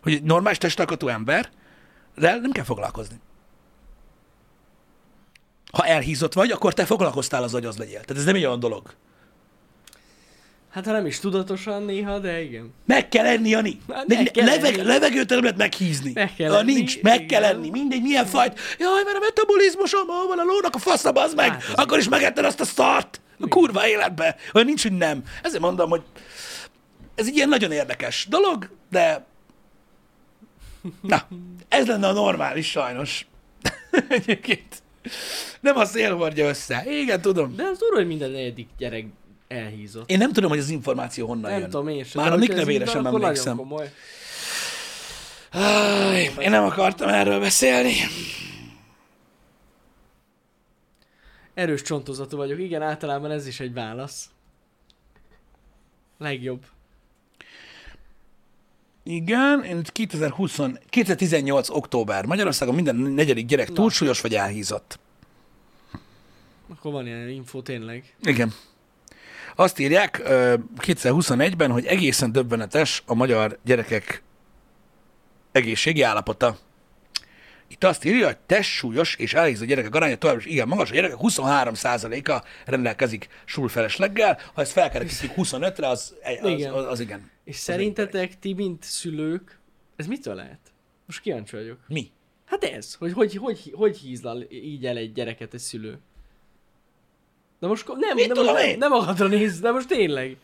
Hogy egy normális testalkatú ember, de nem kell foglalkozni. Ha elhízott vagy, akkor te foglalkoztál az, hogy az legyél. Tehát ez nem egy olyan dolog. Hát ha nem is tudatosan néha, de igen. Meg kell enni, Jani. Hát meg kell leveg, enni. levegőt nem lehet meghízni. Meg kell ha enni, nincs, meg igen. kell enni. Mindegy, milyen fajt. Jaj, mert a metabolizmusom, hol van a lónak a faszab, az meg. Hát, akkor is megetted azt a szart. A kurva életbe. Olyan nincs, hogy nem. Ezért mondom, hogy ez egy ilyen nagyon érdekes dolog, de na, ez lenne a normális sajnos. Egyébként. Nem a szél hordja össze. Igen, tudom. De az durva, hogy minden negyedik gyerek elhízott. Én nem tudom, hogy az információ honnan Nem jön. tudom én sem. Már a Nick sem emlékszem. Áj, én nem akartam erről beszélni. Erős csontozatú vagyok. Igen, általában ez is egy válasz. Legjobb. Igen, én 2020, 2018. október. Magyarországon minden negyedik gyerek Na. túlsúlyos vagy elhízott. Akkor van ilyen info tényleg. Igen. Azt írják ö, 2021-ben, hogy egészen döbbenetes a magyar gyerekek egészségi állapota. Itt azt írja, hogy testsúlyos és elhízott gyerekek aránya továbbra is igen magas. A gyerekek 23%-a rendelkezik súlyfelesleggel. Ha ezt felkerekítjük 25-re, az, az, Igen. az, az igen. És szerintetek ti, mint szülők, ez mitől lehet? Most kíváncsi vagyok. Mi? Hát ez, hogy hogy, hogy, hogy hízlal így el egy gyereket egy szülő. De most nem, Mit nem, tudom nem, én? nem magadra néz, de most tényleg.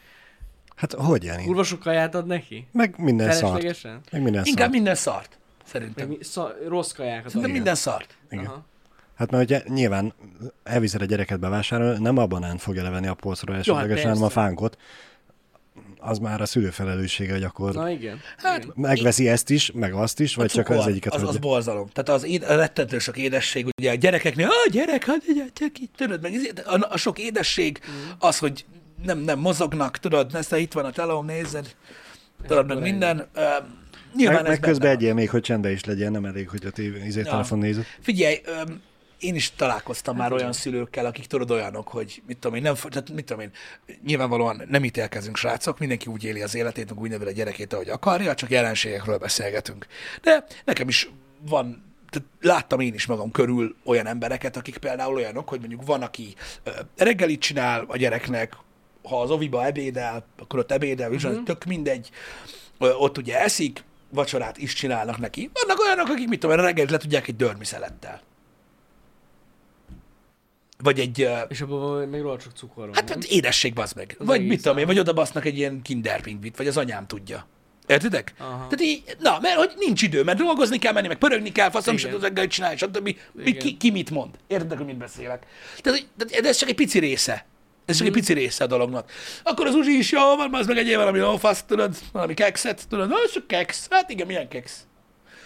Hát hogy Jani? Kurva sok kaját ad neki? Meg minden szart. Meg minden Inkább szart. minden szart. Meg Szerintem. mi, sza, rossz kajákat Szerintem minden szart. Igen. Aha. Hát mert ugye nyilván elviszed a gyereket bevásárolni, nem a banán fogja levenni a polcról elsődlegesen, hanem a fánkot. Az már a szülő felelőssége, hogy akkor Na igen. Hát, megveszi ezt is, meg azt is, vagy a csak cukor, az egyiket az, az borzalom. Tehát az éd, a rettentő sok édesség, ugye a gyerekeknél, a gyerek, hát gyertek itt, tudod, meg ezért a, a sok édesség, Mm. az, hogy nem, nem mozognak, tudod, ezt itt van a telóm, nézed, tudod, meg minden. Uh, nyilván Meg, meg közben egyél még, hogy csende is legyen, nem elég, hogy a tévé, izé, Ja. telefon nézed. Figyelj, öm, én is találkoztam Hát már igen. olyan szülőkkel, akik tudod olyanok, hogy mit tudom én, nem, tehát mit tudom én, nyilvánvalóan nem ítélkezünk srácok, mindenki úgy éli az életét, meg úgy nevel a gyerekét, ahogy akarja, csak jelenségekről beszélgetünk. De nekem is van, tehát láttam én is magam körül olyan embereket, akik például olyanok, hogy mondjuk van, aki reggelit csinál a gyereknek, ha az oviba ebédel, akkor ott ebédel, és uh-huh. tök mindegy, ott ugye eszik, vacsorát is csinálnak neki. Vannak olyanok, akik mit tudom, én, reggel le tudják egy dörmi szelettel. Vagy egy, És abban még róla csak cukor van. hát nem? édesség bazd meg. Az vagy mit tudom én, vagy oda basznak egy ilyen kinderpingvit, vagy az anyám tudja. Értitek? Aha. Tehát így, na, mert hogy nincs idő, mert dolgozni kell menni, meg pörögni kell, faszom tudod reggel csinálni, stb. Mi, ki, ki, mit mond? Értitek, hogy mit beszélek? Tehát, de de ez csak egy pici része. Ez csak Mhm. egy pici része a dolognak. Akkor az Uzsi is jó van, az meg egyél valami lófasz, tudod, valami kekszet, tudod, na, csak keksz. Hát igen, milyen keksz.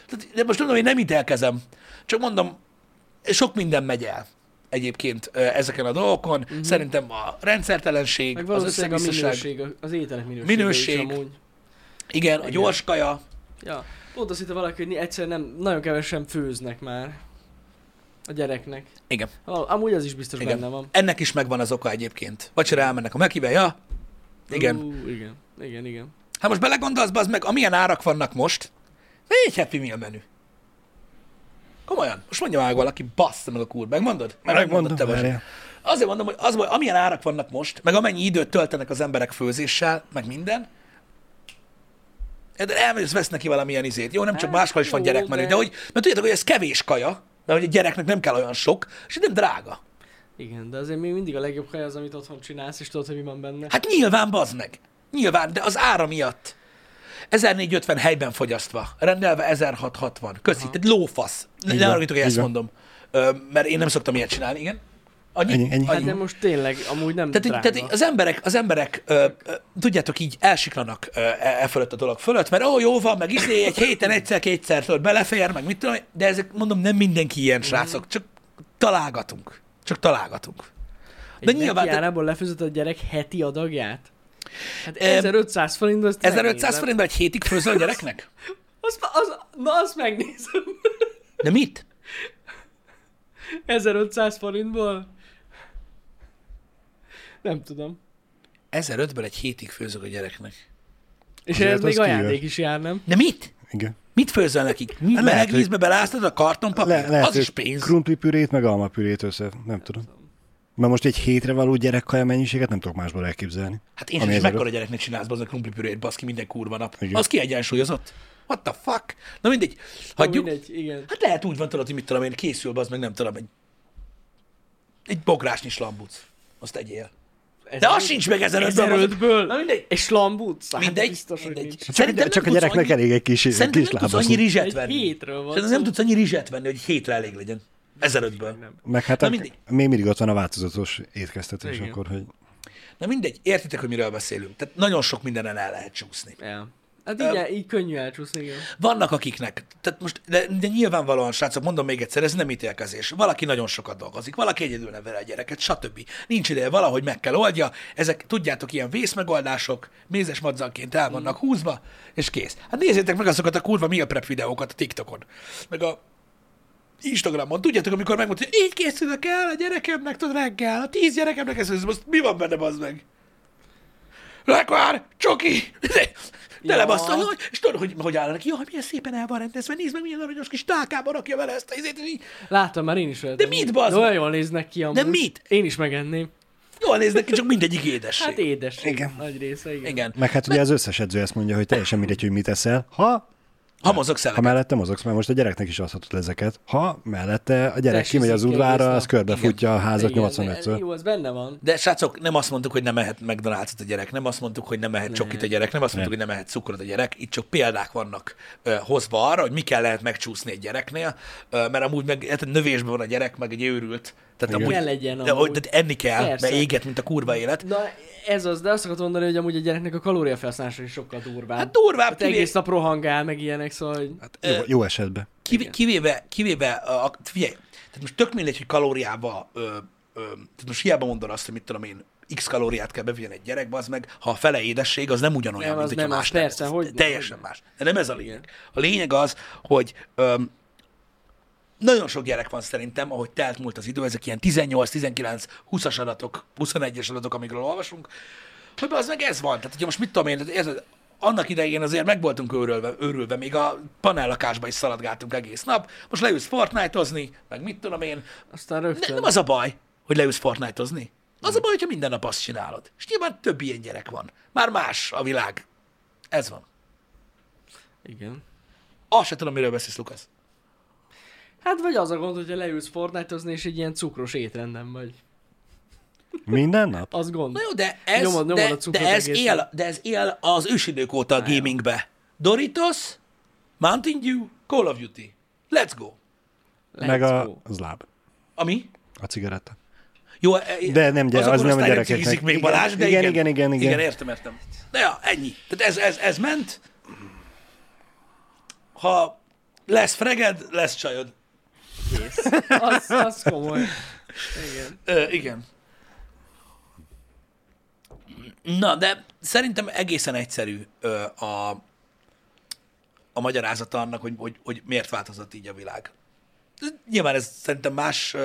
Tehát, de most tudom, én nem ítélkezem. Csak mondom, sok minden megy el egyébként ezeken a dolgokon. Uh-huh. Szerintem a rendszertelenség, Meg az a minőség, az ételek minősége Minőség. is amúgy. igen, a gyors kaja, Ja. Pont azt hitte valaki, hogy egyszerűen nem, nagyon kevesen főznek már a gyereknek. igen. Amúgy az is biztos Igen. benne van. Ennek is megvan az oka egyébként. Vacsora elmennek a Mekibe, ja? Igen. Ú, igen, igen, igen. Hát most belegondolsz, az meg, amilyen árak vannak most, egy Happy Meal menü. Komolyan. Most mondja meg valaki, bassza meg a kur. Megmondod? Mert megmondod te vagy. Azért mondom, hogy az, hogy amilyen árak vannak most, meg amennyi időt töltenek az emberek főzéssel, meg minden, de elmész, vesz neki valamilyen izét. Jó, nem csak Hát, máshol is van jó, gyerekmenü, de... hogy, mert tudjátok, hogy ez kevés kaja, de hogy a gyereknek nem kell olyan sok, és nem drága. Igen, de azért még mindig a legjobb hely az, amit otthon csinálsz, és tudod, hogy mi van benne. Hát nyilván, bazd meg. Nyilván, de az ára miatt. 1450 helyben fogyasztva, rendelve 1660. Köszi, tehát lófasz. Ne, van, arra hogy ezt mondom. Ö, mert én nem szoktam ilyet csinálni, igen. Annyi? Ennyi, ennyi. Hát de most tényleg, amúgy nem Tehát, drága. tehát az emberek, az emberek ö, ö, tudjátok, így elsiklanak ö, e, e fölött a dolog fölött, mert ó, jó van, meg izé, egy héten egyszer-kétszer tudod, belefér, meg mit tudom, én, de ezek, mondom, nem mindenki ilyen srácok, csak találgatunk. Csak találgatunk. De Egy nyilván, neki de lefőzött a gyerek heti adagját? Hát Em, 1500 forint, azt 1500 megnézem. forintban egy hétig főzöl a gyereknek? Az, az, na, azt megnézem. De mit? 1500 forintból? Nem tudom. 1005-ben egy hétig főzök a gyereknek. És Azért ez még kijön. ajándék is jár, nem? De mit? Igen. Mit főzöl nekik? Meleg vízbe beláztad a kartonpapírt? Le, lehet, az is pénz. krumplipürét, meg almapürét össze, nem tudom. Mert most egy hétre való gyerekkaja mennyiséget nem tudok másból elképzelni. Hát én Ami is mekkora a- gyereknek csinálsz az a krumplipürét, baszki minden kurva nap. Igen. Az kiegyensúlyozott. What the fuck? Na mindegy. Hagyjuk. Mindegy, igen. Hát lehet úgy van, tudod, hogy mit tudom én, készül, az meg nem tudom, egy, egy bográsnyi slambuc. Azt egyél. De az sincs meg ezen ötből. 1005-ből? Na mindegy. És lambúc? Hát Mindegy, Biztos, mindegy. Csak, Szerintem csak a gyereknek annyi- elég egy kis, Szerintem kis nem tudsz lábaszú. annyi rizset Egy venni. hétről van Szerintem nem tudsz annyi rizset venni, hogy hétre elég legyen. 1005-ből. Nem. Meg hát Na a, mindegy. még mindig ott van a változatos étkeztetés, Igen. akkor, hogy Na mindegy, értitek, hogy miről beszélünk. Tehát nagyon sok mindenen el lehet csúszni. Ja. Hát így, így könnyű elcsúszni, igen. Vannak akiknek, tehát most, de, de nyilvánvalóan, srácok, mondom még egyszer, ez nem ítélkezés. Valaki nagyon sokat dolgozik, valaki egyedül nevel a gyereket, stb. Nincs ideje, valahogy meg kell oldja. Ezek, tudjátok, ilyen vészmegoldások, mézes madzanként el vannak húzva, és kész. Hát nézzétek meg azokat a kurva meal prep videókat a TikTokon, meg a Instagramon. Tudjátok, amikor megmondta, hogy így készülök el a gyerekemnek, tudod, reggel, a tíz gyerekemnek, ez, ez most mi van benne, az meg? Lekvár, csoki, tele Ja. és tudod, hogy, hogy áll neki, jaj, milyen szépen el van rendezve, nézd meg, milyen aranyos kis tálkában rakja vele ezt a izét, így, Láttam már én is olyat. De mit, bazd Olyan jól néznek ki amúgy. De mit? Én is megenném. jól néznek ki, csak mindegyik édesség. Hát édes. Igen. Nagy része, igen. Igen. meg hát ugye az összes edző ezt mondja, hogy teljesen mindegy, hogy mit eszel, ha Ha mozogsz Ha el. mellette mozogsz, mert most a gyereknek is adhatod ezeket. Ha mellette a gyerek Tessék, kimegy az nap. az körbefutja a házat Igen, 85-ször. Jó, az benne van. De srácok, nem azt mondtuk, hogy nem mehet McDonald's-ot a gyerek, nem azt mondtuk, hogy nem mehet csokit a gyerek, nem azt mondtuk, hogy nem mehet cukrot a gyerek, itt csak példák vannak ö, hozva arra, hogy mi kell lehet megcsúszni egy gyereknél, ö, mert amúgy meg hát növésben van a gyerek, meg egy őrült. Tehát Igen. amúgy, Kell legyen de, amúgy. de enni kell, Persze. mert éget, mint a kurva élet. Na, ez az, de azt akartam mondani, hogy amúgy a gyereknek a kalóriafelhasználása is sokkal durvább. Hát durvább, Hát kivé, egész nap rohangál, meg ilyenek, szóval, hogy... Hát jó, jó esetben. kivé, kivéve, kivéve, a, figyelj, tehát most tök mindegy, hogy kalóriába, ö, ö, tehát most hiába mondod azt, hogy mit tudom én, x kalóriát kell bevigyen egy gyerekbe, az meg, ha a fele édesség, az nem ugyanolyan, Nem, mint az nem, más persze, nem. hogy- Teljesen hogy- más. De nem ez a lényeg. A lényeg az, hogy öm, nagyon sok gyerek van szerintem, ahogy telt múlt az idő, ezek ilyen 18, 19, 20-as adatok, 21-es adatok, amikről olvasunk, hogy az meg ez van. Tehát, hogyha most mit tudom én, érted, annak idején azért meg voltunk őrülve, őrülve, még a panellakásba is szaladgáltunk egész nap. Most leülsz Fortnite-ozni, meg mit tudom én. Aztán Ne, rögtön... nem az a baj, hogy leülsz Fortnite-ozni. Az a baj, hogyha minden nap azt csinálod. És nyilván több ilyen gyerek van. Már más a világ. Ez van. Igen. Azt se tudom, miről beszélsz, Lukasz. Hát vagy az a gond, hogyha leülsz fortnite és egy ilyen cukros étrendem vagy. Minden nap? Az gond. Na jó, de ez, Nyomod- nyomod de, a de, ez él, de ez él az ősidők óta a gamingbe. Doritos, Mountain Dew, Call of Duty. Let's go. Meg Let's a go. zláb. Ami? A cigaretta. Jó, e- De nem, gyere, azon az nem a gyerekeknek. cigizik még Igen, Balázs, de igen, igen, igen, igen, igen. Igen, értem, értem. De ja, ennyi. Tehát ez, ez, ez ment. Ha lesz freged, lesz csajod. Kész. Az, az komoly. Igen. Ö, igen. Na, de szerintem egészen egyszerű ö, a, a magyarázata annak, hogy, hogy, hogy miért változott így a világ. Nyilván ez szerintem más,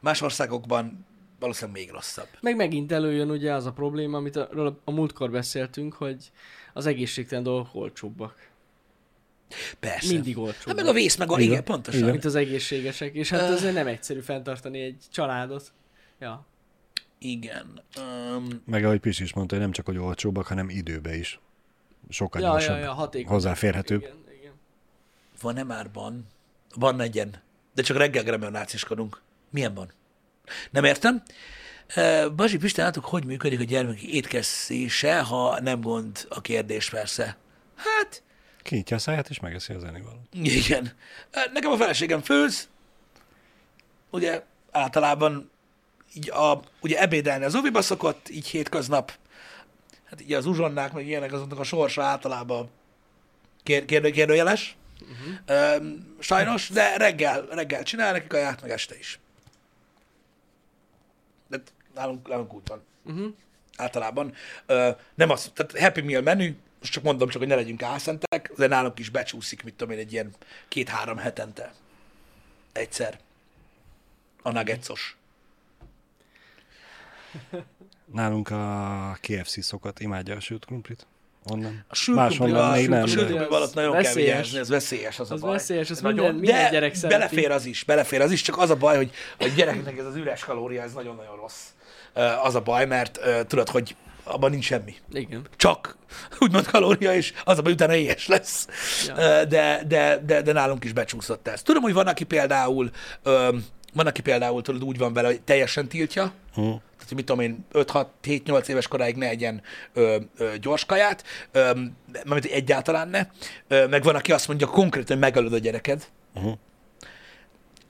más országokban valószínűleg még rosszabb. Meg megint előjön ugye az a probléma, amit a, a, a múltkor beszéltünk, hogy az egészségtelen dolgok olcsóbbak. Persze. Mindig olcsóbbak. Hát meg a vész, meg a... Igen. Igen, pontosan. Igen. Mint az egészségesek, és hát azért nem egyszerű fenntartani egy családot. Ja. Igen. Um, Meg ahogy Pisi is mondta, hogy nem csak hogy olcsóbbak, hanem időbe is. Sokkal Ja, ja, gyorsabb. ja, hatékony. hozzáférhetőbb. Igen, igen. van-e már ban? Van negyen. De csak reggel gremel náciskodunk. Milyen van? Nem értem. Bazsi Pistán, látok, hogy működik a gyermeki étkezése, ha nem gond a kérdés persze. Hát, Kinyitja a száját, és megeszi az ennivalót. igen. Nekem a feleségem főz, ugye általában így a, ugye ebédelni az oviba szokott, így hétköznap, hát így az uzsonnák, meg ilyenek, azoknak a sorsa általában kér, kérdő, kérdőjeles. Uh-huh. Sajnos, de reggel, reggel csinál nekik kaját, meg este is. De nálunk, nálunk úgy van. Uh-huh. Általában. Ö, nem az, tehát Happy Meal menü, most csak mondom, csak hogy ne legyünk álszentek, de nálunk is becsúszik, mit tudom én, egy ilyen két-három hetente. Egyszer. A nuggetsos. Nálunk a KFC szokott, imádja a sült krumplit. Onnan. A sült Máshonnan még nem. a sült de- krumplival ott nagyon kell Veszélyes. vigyázni, ez veszélyes az, Az a baj. veszélyes, azt Nagyon. minden- minden De gyerek szereti. belefér az is, belefér az is, csak az a baj, hogy a gyerekeknek ez az üres kalória, ez nagyon-nagyon rossz. Az a baj, mert tudod, hogy abban nincs semmi. Igen. Csak úgymond kalória, és az a utána éhes lesz. Ja. De, de, de, de nálunk is becsúszott ez. Tudom, hogy van, aki például, ö, van, aki például tudod, úgy van vele, hogy teljesen tiltja, Hm. tehát, hogy mit tudom én, 5-6-7-8 éves koráig ne egyen ö, ö, gyors kaját, ö, mert egyáltalán ne. Ö, meg van, aki azt mondja konkrétan, hogy megölöd a gyereked. Uh-huh.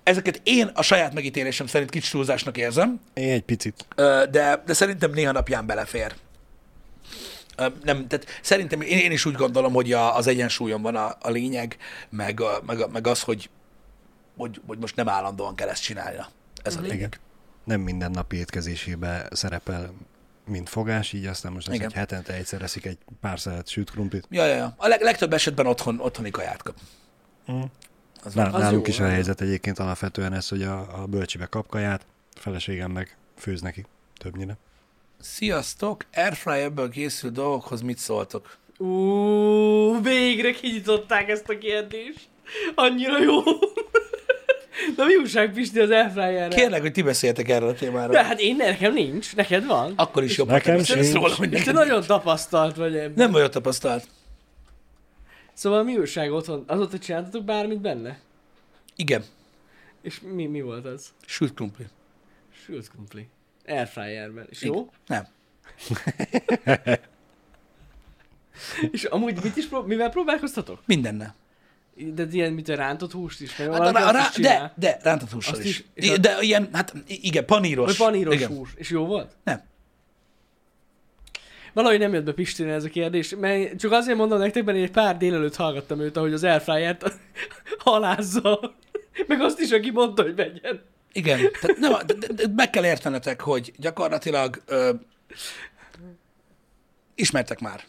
Ezeket én a saját megítélésem szerint kicsit túlzásnak érzem, Én egy picit. ö, de, de szerintem néha napján belefér. Nem, tehát szerintem én, én is úgy gondolom, hogy a, az egyensúlyon van a, a lényeg, meg, a, meg, a, meg az, hogy, hogy, hogy most nem állandóan kell ezt csinálni. Na, Ez a lényeg. Igen. Nem minden napi étkezésébe szerepel, mint fogás, így aztán most hogy hetente egyszer eszik egy pár szelet sült krumplit. Ja, ja, ja. A leg, legtöbb esetben otthon, otthoni kaját kap. Mm. Az Nál, Az nálunk jó, is a helyzet egyébként alapvetően ez, hogy a, a bölcsibe kap kaját, a feleségem meg főz neki többnyire. Sziasztok! Airfryerből készült dolgokhoz mit szóltok? Ú, végre kinyitották ezt a kérdést. Annyira jó. Na mi újság, Pisti, az airfryerre? Kérlek, hogy ti beszéltek erről a témáról. De hát én nekem nincs, neked van. Akkor is jobb, Nekem sincs. róla, hogy És te neked nagyon tapasztalt vagy ebben. Nem vagyok tapasztalt. Szóval mi újság otthon? Azóta csináltatok bármit benne? Igen. És mi, mi volt az? Sült krumpli. Sült krumpli. Airfryerben. És Igen. jó? Nem. És amúgy mit is prób- mivel próbálkoztatok? Mindennel. De ilyen, mint a rántott húst is? Hát, a, azt rá, de, de, rántott hússal Azt is. is- és a- De ilyen, hát igen, paníros. Vagy paníros igen. hús. És jó volt? Nem. Valahogy nem jött be Pistinél ez a kérdés, mert csak azért mondom nektek, mert én egy pár délelőtt hallgattam őt, ahogy az airfryert halázza. Meg azt is, aki mondta, hogy vegyen. Igen. Tehát nem, de, de, de meg kell értenetek, hogy gyakorlatilag ö, ismertek már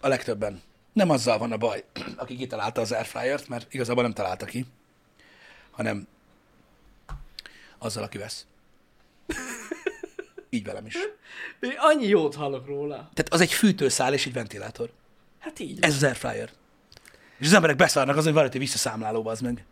a legtöbben. Nem azzal van a baj, aki kitalálta az airfryert, mert igazából nem találta ki, hanem azzal, aki vesz. Így velem is. Én annyi jót hallok róla. Tehát az egy fűtőszál és egy ventilátor. Hát így. Ez az airfryer. És az emberek beszarnak azon, hogy van egy visszaszámláló, az meg.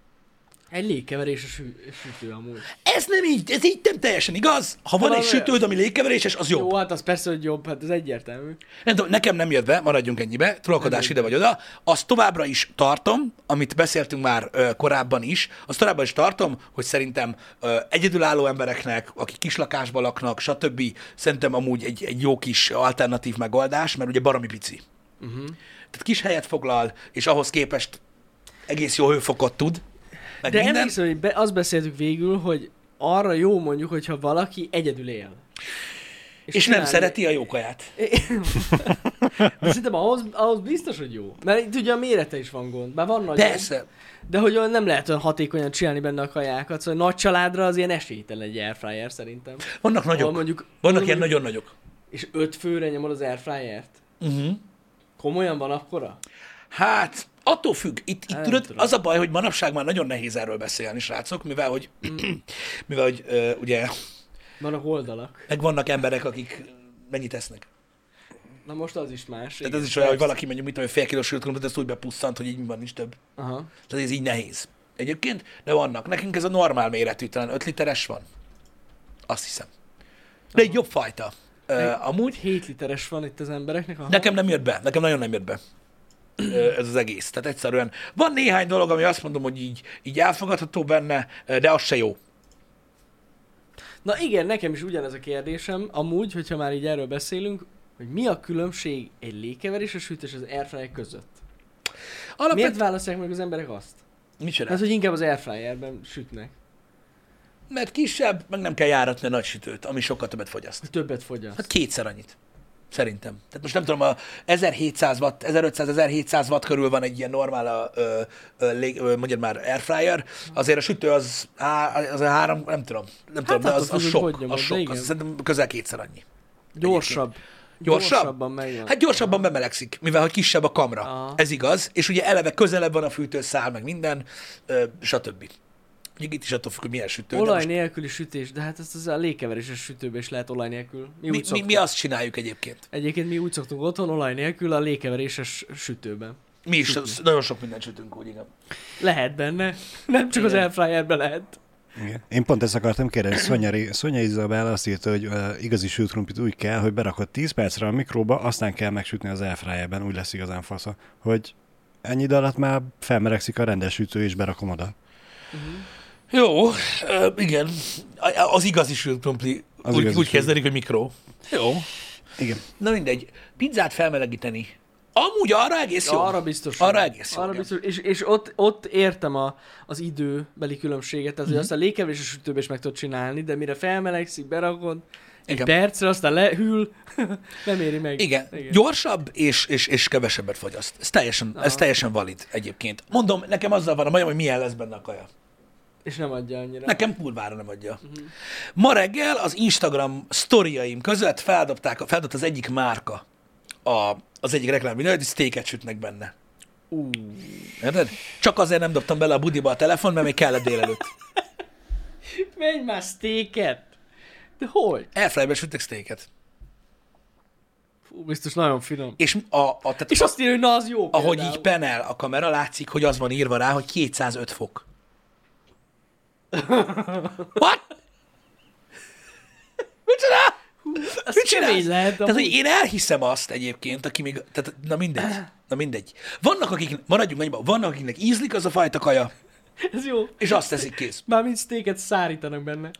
Egy légkeverés a sü- sütő amúgy. Ez nem így, ez így nem teljesen igaz. Ha van egy Valami- sütőd, ami légkeveréses, az jobb. Jó, hát az persze, hogy jobb, hát ez egyértelmű. Nem tudom, nekem nem jött be, maradjunk ennyibe, trollkodás ide vagy oda. Azt továbbra is tartom, amit beszéltünk már ö, korábban is, azt továbbra is tartom, hogy szerintem ö, egyedülálló embereknek, akik kislakásban laknak, stb. szerintem amúgy egy, egy jó kis alternatív megoldás, mert ugye baromi pici. Uh-huh. Tehát kis helyet foglal, és ahhoz képest egész jó hőfokot tud. Meg De minden. emlékszem, hogy be, azt beszéltük végül, hogy arra jó mondjuk, hogyha valaki egyedül él. És nem csinálni- szereti a jókaját. De szerintem ahhoz, ahhoz biztos, hogy jó. Mert itt ugye a mérete is van gond. Bár van nagy. Persze. De hogy olyan nem lehet olyan hatékonyan csinálni benne a kajákat. Szóval nagy családra az ilyen esélytelen egy airfryer szerintem. Vannak nagyok. Ahol mondjuk, Vannak ilyen nagyon nagyok. És öt főre nyomod az airfryert. Uh-huh. Komolyan van akkora? Hát, attól függ. Itt, itt tudod, tudom. az a baj, hogy manapság már nagyon nehéz erről beszélni, srácok, mivel hogy, mivel, hogy uh, ugye, Vannak oldalak. meg vannak emberek, akik mennyit esznek. Na most az is más. Tehát igen, ez is olyan, hogy valaki mondjuk, mit tudom, fél kilós sült ezt úgy bepusszant, hogy így van, nincs több. Aha. Tehát ez így nehéz. Egyébként, de vannak. Nekünk ez a normál méretű, talán 5 literes van. Azt hiszem. De egy jobb fajta. Uh, amúgy 7 literes van itt az embereknek. Aha. Nekem nem jött be, nekem nagyon nem jött be Ö, ez az egész. Tehát egyszerűen van néhány dolog, ami azt mondom, hogy így, így elfogadható benne, de az se jó. Na igen, nekem is ugyanez a kérdésem, amúgy, hogyha már így erről beszélünk, hogy mi a különbség egy légkeverés és sütés az airfryer között? Miért Alapvetően... választják meg az emberek azt? Micsoda? Hát, hogy inkább az airfryerben sütnek, Mert kisebb, meg nem kell járatni a nagy sütőt, ami sokkal többet fogyaszt. többet fogyaszt. Hát kétszer annyit. Szerintem. Tehát most nem tudom, a 1700 watt, 1500-1700 watt körül van egy ilyen normál, a, ö, ö, lég, ö, mondjad már, airfryer. Azért a sütő az, á, az a három, nem tudom, nem tudom, de attól az, az függ, sok, nyomod, az sok, igen. az szerintem közel kétszer annyi. Gyorsabb. Gyorsabb? Gyorsabban megvan. Hát gyorsabban bemelegszik, mivel hogy kisebb a kamra. Aha. Ez igaz. És ugye eleve közelebb van a fűtőszál, meg minden, ö, stb. Ugye itt is attól függ, hogy milyen sütő. de Olaj most nélküli sütés, de hát ezt az a légkeveréses sütőben is lehet olaj nélkül. Mi, mi, mi, mi, azt csináljuk egyébként. Egyébként mi úgy szoktunk otthon olaj nélkül a légkeveréses sütőben. Mi is az, nagyon sok mindent sütünk úgy, igen. Lehet benne. Nem csak az Igen. airfryerben lehet. Igen. Én pont ezt akartam kérdezni. Szonya, Szonya Izabel azt írta, hogy uh, igazi sült úgy kell, hogy berakod 10 percre a mikróba, aztán kell megsütni az airfryerben, úgy lesz igazán fasza. Hogy ennyi idő alatt már felmeregszik a rendes sütő, és berakom oda. Jó, igen. Az igazi sült krumpli Az úgy, igazi úgy kezdődik, hogy mikró. Jó. Igen. Na mindegy. Pizzát felmelegíteni. Amúgy arra egész jó. Arra biztos. Arra egész jó, Arra igen. biztos. És, és ott, ott értem a, az időbeli különbséget, tehát hogy azt a légkeverés sütőben is meg tudod csinálni, de mire felmelegszik, berakod, egy Igen. percre, aztán lehűl, nem éri meg. Igen. Igen. Gyorsabb és, és, és kevesebbet fogyaszt. Ez teljesen, ez Aha. teljesen valid egyébként. Mondom, nekem azzal van a bajom, hogy milyen lesz benne a kaja. És nem adja annyira. Nekem kurvára nem adja. Ma reggel az Instagram sztoriaim között feldobták, feldobt az egyik márka a, az egyik reklám videót, hogy steaket sütnek benne. Ú, Érted? Csak azért nem dobtam bele a budiba a telefon, mert még kellett délelőtt. menj már steaket! De hogy? Elfrejbe süttek steaket. Fú, biztos nagyon finom. És, a, a, tehát És azt írja, hogy na az jó ahogy például. így penel a kamera, látszik, hogy az van írva rá, hogy 205 fok. What? Micsoda? Az Mit csinálsz? lehet, Tehát, hogy én elhiszem azt egyébként, aki még, tehát, na mindegy, na mindegy. Vannak, akik, maradjunk annyiban, vannak, akiknek ízlik az a fajta kaja, Ez jó. és azt teszik kész. Mármint steaket szárítanak benne.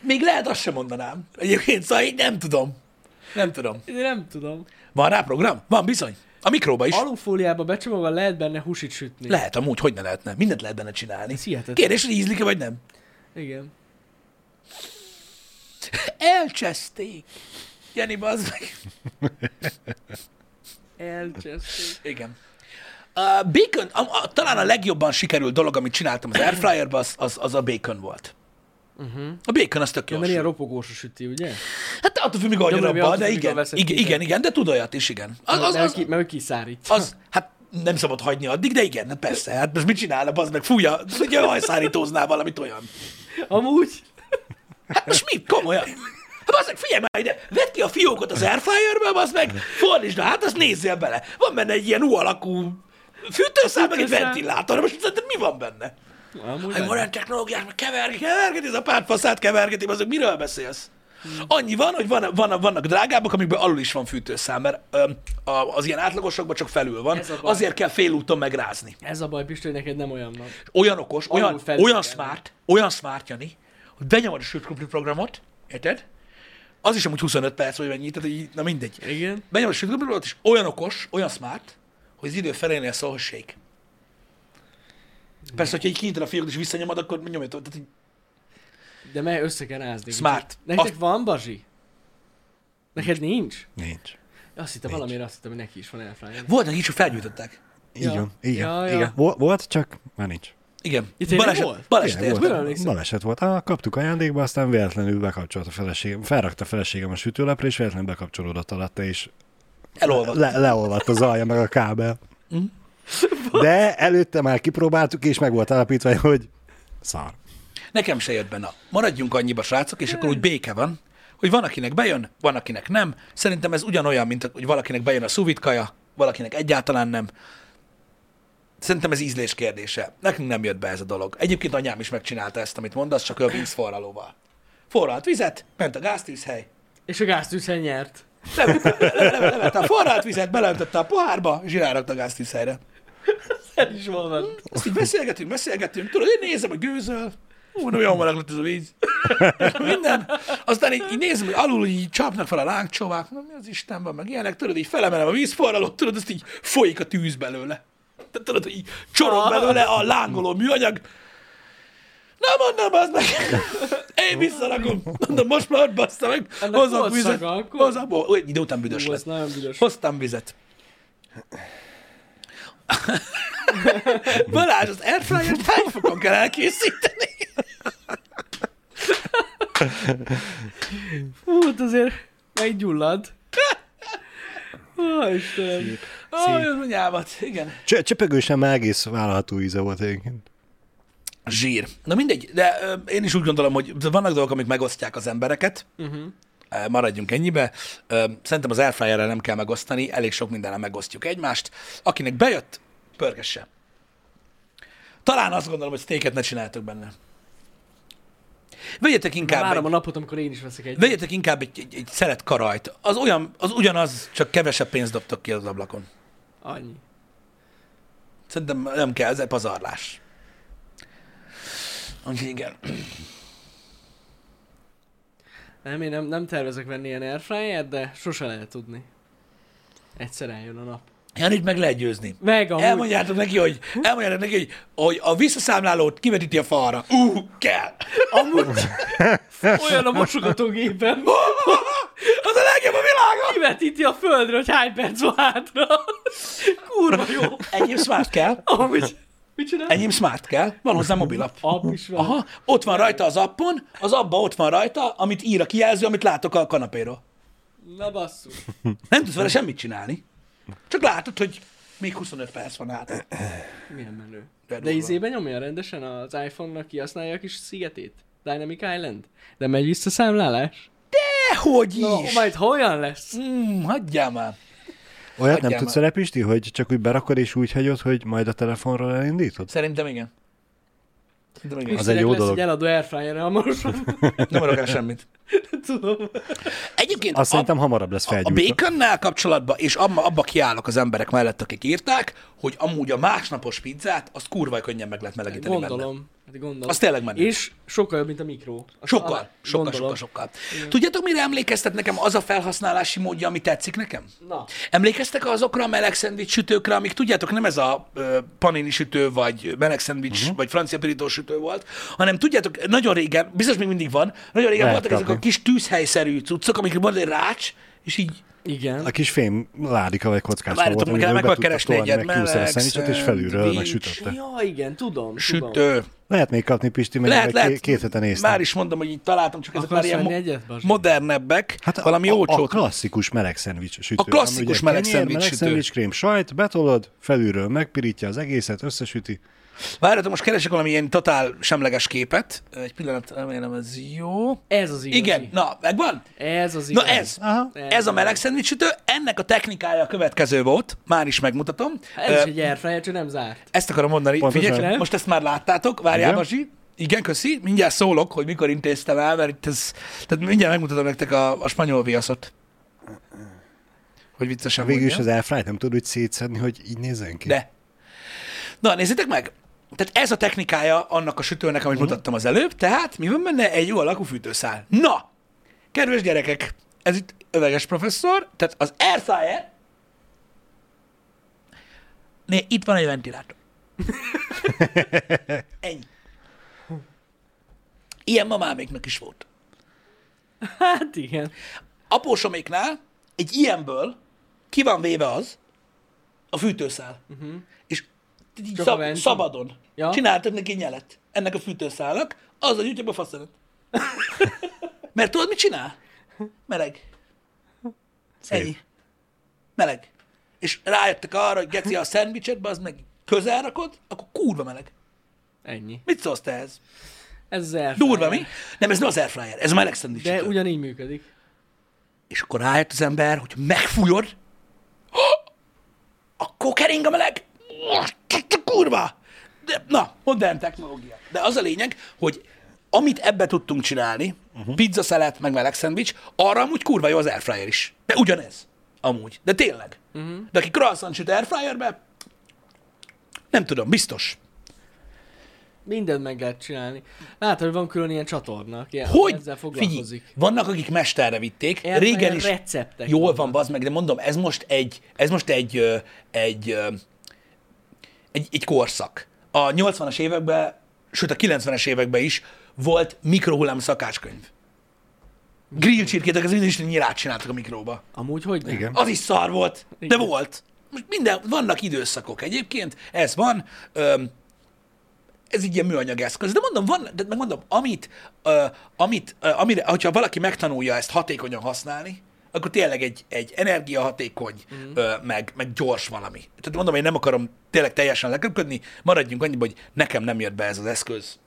Még lehet azt sem mondanám. Egyébként, szóval én nem tudom. Nem tudom. Én nem tudom. Van rá program? Van, bizony. A mikróba is. Alufóliába becsomagolva lehet benne húsit sütni. Lehet amúgy, hogy ne lehetne. Mindent lehet benne csinálni. Ez hihetetlen. Kérdés, hogy ízlik-e vagy nem. Igen. Elcseszték. Jani, bazd meg. Elcseszték. Igen. A bacon, a, a, talán a legjobban sikerült dolog, amit csináltam az airfryerben, az, az, az a bacon volt. Uh-huh. A bacon az tök jó. mert ilyen ropogós a süti, ugye? Hát attól függ, mikor Ja, hagyod mert abba, attól de igen, igen, igen, de- igen, de tud olyat is, igen. Az, az, mert, az, mert ő kiszárítja. az, hát nem szabad hagyni addig, de igen, persze, hát most mit csinálna, az meg fújja, hogy hajszárítóznál valamit olyan. Amúgy? Hát most mi? Komolyan? Hát az meg figyelj már ide, vedd ki a fiókot az airfryerbe, az meg fordítsd hát azt nézzél bele. Van benne egy ilyen U alakú fűtőszál, meg egy ventilátor, most szerintem mi van benne? Amúgy van. modern technológiák, meg kevergeti, kevergeti, ez a pártfaszát kevergeti, azok miről beszélsz? Annyi van, hogy van, van, vannak drágábbak, amikben alul is van fűtőszám, mert a, az ilyen átlagosokban csak felül van, azért kell félúton megrázni. Ez a baj, hogy neked nem olyan van. Olyan okos, Alul olyan, felül olyan smart, olyan smart, Jani, hogy benyomod a sütkrumpli programot, érted? Az is amúgy 25 perc, vagy mennyi, tehát így, na mindegy. Igen. Benyomod a sütkrumpli programot, és olyan okos, olyan smart, hogy az idő felénél szól, hogy shake. Persze, hogyha így kinyitod a fiókot és visszanyomod, akkor nyomja tovább. Tehát így De meg össze kell rázni. Smart. Nektek Azt- van bazsi? Neked nincs? Nincs. Azt hittem valamiért azt hittem, hogy neki is van airfryer. Volt neki is, hogy felgyújtották. Így Ja. van. Igen. Ja, ja. Igen. Vol- Volt, csak már nincs. Igen. Tényleg baleset, volt? baleset Igen, emlékszem. Baleset volt. Ah, kaptuk ajándékba, aztán véletlenül bekapcsolt a feleségem. Felrakta a feleségem a sütőlepre, és véletlenül bekapcsolódott alatta, és Elolvadt. le, leolvadt az alja, meg a kábel. Mm. De előtte már kipróbáltuk, és meg volt állapítva, hogy szar. Nekem se jött be, na. Maradjunk annyiba, srácok, és akkor úgy béke van, hogy van, akinek bejön, van, akinek nem. Szerintem ez ugyanolyan, mint hogy valakinek bejön a szuvitkaja, valakinek egyáltalán nem. Szerintem ez ízlés kérdése. Nekünk nem jött be ez a dolog. Egyébként anyám is megcsinálta ezt, amit mondasz, csak ő a vízforralóval. Forralt vizet, ment a gáztűzhely, És a gáztűzhen nyert. levette le, le, le, a forralt vizet, beleöntötte a pohárba, és rárakta a gáztűzhelyre. Ez is van. Azt így beszélgetünk, beszélgetünk, tudod, én nézem a gőzöl, mondom, olyan meleg lett ez a víz. Minden. Aztán így, így nézem, hogy alul így csapnak fel a lángcsovák, mondom, mi az Isten van, meg ilyenek, tudod, így felemelem a vízforralót, tudod, azt így folyik a tűz belőle. Tehát tudod, így csorog belőle a lángoló műanyag. Na mondom, az meg. Én visszarakom. Mondom, most már ott bassza meg. Hozzak vizet. Hozzak, idő után büdös Ú, lett. Hoztam vizet. Balázs, az airfryer-t hány fokon kell elkészíteni? Fú, hát azért meggyullad. Ó, Istenem. Ó, anyámat, igen. Cs- csepegősen már egész vállalható íze volt egyébként. Zsír. Na mindegy, de ö, én is úgy gondolom, hogy vannak dolgok, amik megosztják az embereket. Uh-huh. Maradjunk ennyibe. Szerintem az airfryerrel nem kell megosztani, elég sok mindenre megosztjuk egymást. Akinek bejött, pörgesse. Talán azt gondolom, hogy steaket ne csináltok benne. Vegyetek inkább Várom egy, a napot, amikor én is veszek egy. vegyetek inkább egy, egy, egy szeret karajt. Az, olyan, az ugyanaz, csak kevesebb pénzt dobtok ki az ablakon. Annyi. Szerintem nem kell, ez egy pazarlás. Úgyhogy igen. Nem, én nem, nem tervezek venni ilyen airfryer de sose lehet tudni. Egyszer eljön a nap. Janit meg lehet győzni. Meg amúgy. Elmondjátok neki, hogy, elmondjátok neki, hogy, hogy a visszaszámlálót kivetíti a falra. Uh, kell. Amúgy olyan a mosogatógépem. Az a legjobb a világon. Kivetíti a földre, hogy hány perc van hátra. Kurva jó. Enyém smart kell. Amúgy. Csinál? Enyém smart kell. Van hozzá mobilapp. App is van. Aha, ott van rajta az appon, az abba ott van rajta, amit ír a kijelző, amit látok a kanapéról. Na basszus. Nem tudsz vele semmit csinálni. Csak látod, hogy még 25 perc van át. Milyen menő. De De izében nyomja rendesen az iPhone-nak kihasználja a kis szigetét? Dynamic Island? De megy vissza számlálás? Hogy Na, is? majd hogyan lesz? Mm, hagyjál már. Olyat nem tudsz vele, Pisti, hogy csak úgy berakod és úgy hagyod, hogy majd a telefonról elindítod? Szerintem igen. Szerintem igen. Az egy jó lesz dolog. egy eladó airfryer hamarosan. Nem adok el semmit. Tudom. Egyébként Azt a, szerintem hamarabb lesz a felgyújtva. baconnál kapcsolatban, és abba, abba kiállok az emberek mellett, akik írták, hogy amúgy a másnapos pizzát, azt kurva könnyen meg lehet melegíteni benne. Hát gondolom. Az tényleg menő. És sokkal jobb, mint a mikró. Azt Sokkal, alá- sokkal, gondolom. sokkal, sokkal. Tudjátok, mire emlékeztet nekem az a felhasználási módja, ami tetszik nekem? Na, Emlékeztek azokra a meleg szendvics sütőkre, amik tudjátok, nem ez a ö, panini sütő, vagy meleg szendvics, uh-huh. vagy francia pirító sütő volt, hanem tudjátok, nagyon régen, biztos még mindig van, nagyon régen Lehet voltak ezek a kis tűzhelyszerű cuccok, amikre van egy rács, és így igen. A kis fém ládika vagy kockás Várjatok, meg kell- meg kell keresni egyet, meg a meleg szendvicset, és felülről szendvics. megsütötte. Ja, igen, tudom. tudom. sütő. Lehet még kapni, Pisti, mert Lehet, lehet, két, hete néztem. Már is mondom, hogy így találtam, csak ezek már ilyen mo- egyet, modernebbek, hát Hát valami a, a, olcsót. klasszikus meleg szendvics sütő. A klasszikus meleg szendvics meleg sütő. szendvics krém, sajt, betolod, felülről megpirítja az egészet, összesüti. Várjatok, most keresek valami ilyen totál semleges képet. Egy pillanat, remélem ez jó. Ez az igazi. Igen, na, megvan? Ez az Na igazi. ez. Aha. Ez a meleg szendvicsütő, ennek a technikája a következő volt, már is megmutatom. Ez Ö, is egy airfryer, csak nem zárt. Ezt akarom mondani. Pontosan. Figyelj, Nem? most ezt már láttátok, várjál, Igen. Basi. Igen, köszi. Mindjárt szólok, hogy mikor intéztem el, mert itt ez... Tehát mindjárt megmutatom nektek a, a spanyol viaszot. Hogy viccesen Végül is az airfryt nem tudod úgy szétszedni, hogy így nézzen ki. De. Na, nézzétek meg! Tehát ez a technikája annak a sütőnek, amit mutattam az előbb, tehát mi van benne? Egy jó alakú fűtőszál. Na! Kedves gyerekek, ez itt öveges professzor, tehát az airfryer, né, itt van egy ventilátor. Ennyi. Ilyen mamáméknak is volt. Hát igen. Apósoméknál egy ilyenből ki van véve az, a fűtőszál. Uh-huh. És így szab- szabadon. Ja. Csináltak neki nyelet. Ennek a fűtőszálnak, az a gyűjtjük a faszolat. Mert tudod, mit csinál? Meleg. Ennyi. Meleg. És rájöttek arra, hogy geci a szendvicset, az meg közel rakod, akkor kurva meleg. Ennyi. Mit szólsz te ez? Ez az airfryer. Durva, mi? Nem, ez nem az airfryer, ez a meleg szendvics. De ugyanígy működik. És akkor rájött az ember, hogy megfújod, akkor kering a meleg. Kurva! De, na, modern technológia. De az a lényeg, hogy amit ebbe tudtunk csinálni, uh-huh. pizza szelet, meg meleg szendvics, arra amúgy kurva jó az airfryer is. De ugyanez. Amúgy. De tényleg. Uh-huh. De aki croissant süt airfryerbe, nem tudom, biztos. Mindent meg lehet csinálni. Látod, hogy van külön ilyen csatorna, aki Hogy? ezzel Figyelj, foglalkozik. vannak, akik mesterre vitték, Airfryer régen is receptek jól vannak. van, bazd meg, de mondom, ez most egy, ez most egy, egy, ö, egy, egy korszak. A 80-as években, sőt a 90-es években is volt mikrohullám szakácskönyv. Grill csirkétek, ez minden is nyilát csináltak a mikróba. Amúgy hogy nem? Igen. Az is szar volt, de Igen. volt. Most minden, vannak időszakok egyébként, ez van. Öm, ez egy ilyen műanyag eszköz. De mondom, van, de megmondom, amit, ö, amit ö, amire, hogyha valaki megtanulja ezt hatékonyan használni, akkor tényleg egy, egy energiahatékony, mm. ö, meg, meg gyors valami. Tehát mondom, én nem akarom tényleg teljesen leköpködni, maradjunk annyiban, hogy nekem nem jött be ez az eszköz,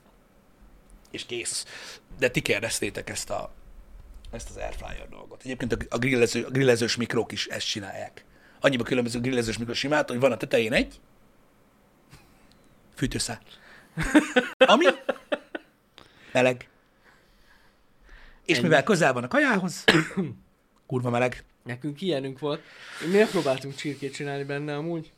és kész. De ti kérdeztétek ezt a, ezt az airfryer dolgot. Egyébként a, a, grillező, a grillezős mikrók is ezt csinálják. Annyiba különböző grillezős mikro simát, hogy van a tetején egy fűtőszál. Ami meleg. És mivel közel van a kajához, kurva meleg. Nekünk ilyenünk volt. Mi megpróbáltunk csirkét csinálni benne amúgy.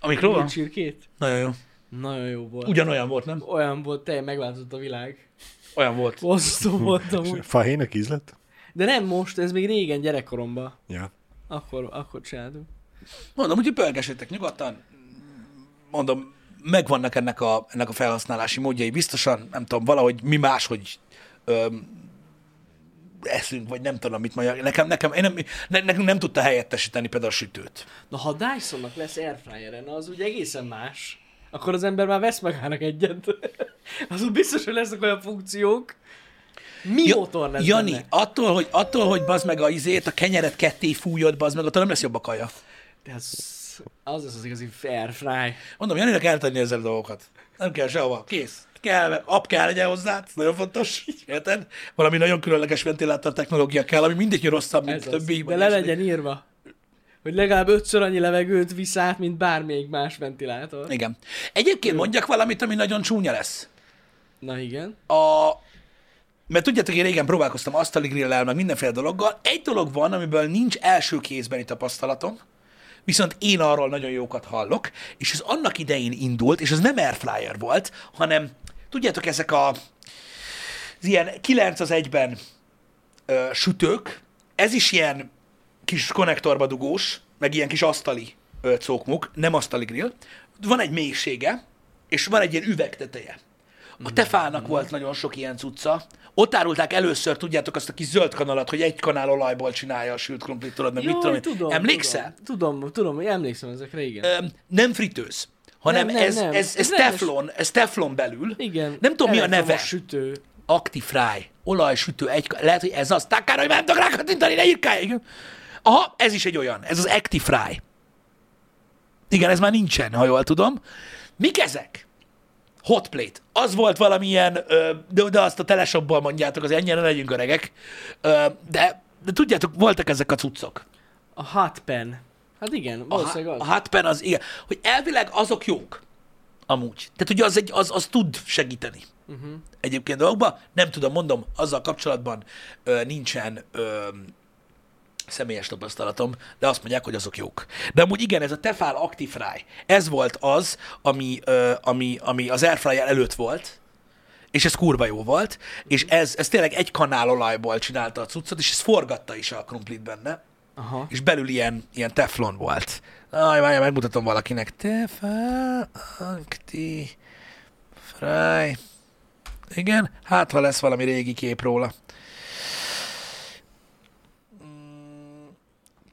A? Grill csirkét. Nagyon jó. Nagyon jó volt. Ugyanolyan volt, nem? Olyan volt, teljesen megváltozott a világ. Olyan volt. Bosszú volt amúgy. Fahénak ízlet? De nem most, ez még régen gyerekkoromban. Ja. Akkor, akkor csináltunk. Mondom, úgyhogy pörgessétek nyugodtan. Mondom, megvannak ennek a, ennek a felhasználási módjai biztosan, nem tudom, valahogy mi máshogy öm, eszünk, vagy nem tudom, mit mondjak. Nekem, nekem, én nem, ne, nekünk nem tudta helyettesíteni például a sütőt. Na ha Dysonnak lesz airfryeren, az ugye egészen más. Akkor az ember már vesz magának egyet. Azon biztos, hogy lesznek olyan funkciók. Mi ja, motor lesz Jani, benne? attól, hogy, attól, hogy bazd meg a izét, a kenyeret ketté fújod, bazd meg, attól nem lesz jobb a kaja. De az, az lesz az igazi airfry. Mondom, Janinak kell tenni ezzel a dolgokat. Nem kell sehova. Kész. Kell, app kell legyen hozzá, ez nagyon fontos. Érted? Valami nagyon különleges ventilátor technológia kell, ami mindig rosszabb, mint Ez a az. többi. De le legyen írva, hogy legalább ötször annyi levegőt visz át, mint bármelyik más ventilátor. Igen. Egyébként mondjak valamit, ami nagyon csúnya lesz. Na igen. A... Mert tudjátok, én régen próbálkoztam asztali grillel, meg mindenféle dologgal. Egy dolog van, amiből nincs első kézbeni tapasztalatom, viszont én arról nagyon jókat hallok, és ez annak idején indult, és ez nem airfryer volt, hanem tudjátok, ezek a az ilyen 9 az egyben ö, sütők, ez is ilyen kis konnektorba dugós, meg ilyen kis asztali ö, cókmuk, nem asztali grill. Van egy mélysége, és van egy ilyen üvegteteje. A tefának volt nagyon sok ilyen cucca. Ott árulták először, tudjátok, azt a kis zöld kanalat, hogy egy kanál olajból csinálja a sült krumplit, tudod, meg mit tudom, tudom, Emlékszel? Tudom, tudom, tudom, emlékszem ezekre, igen. Öm, nem fritőz, hanem Nem, nem, ez, nem. ez, ez, Ez teflon, ez teflon belül. igen. Nem tudom, mi a neve. sütő. Actifry, olajsütő, egy, lehet, hogy ez az. Takára, hogy nem tudok rákattintani, ne írkálj. Igen. Aha, ez is egy olyan, ez az Actifry. Igen, ez már nincsen, ha jól tudom. Mik ezek? hotplate. Az volt valamilyen, de, de azt a teleshopból mondjátok, az ennyire legyünk öregek. De, de tudjátok, voltak ezek a cuccok. A hot pen. Hát igen, A, valószínűleg a az. hotpen az, igen, hogy elvileg azok jók. Amúgy. Tehát ugye az, egy, az, az tud segíteni. Uh-huh. Egyébként dolgokban. Nem tudom, mondom, azzal kapcsolatban ö, nincsen ö, személyes tapasztalatom, de azt mondják, hogy azok jók. De amúgy igen, ez a Tefal Actifry, ez volt az, ami, ö, ami, ami az Airfryer előtt volt, és ez kurva jó volt, és ez, ez tényleg egy kanál olajból csinálta a cuccot, és ez forgatta is a krumplit benne, Aha. és belül ilyen, ilyen teflon volt. Aj, várjál, megmutatom valakinek. Tefal Actifry. Igen, hát ha lesz valami régi kép róla.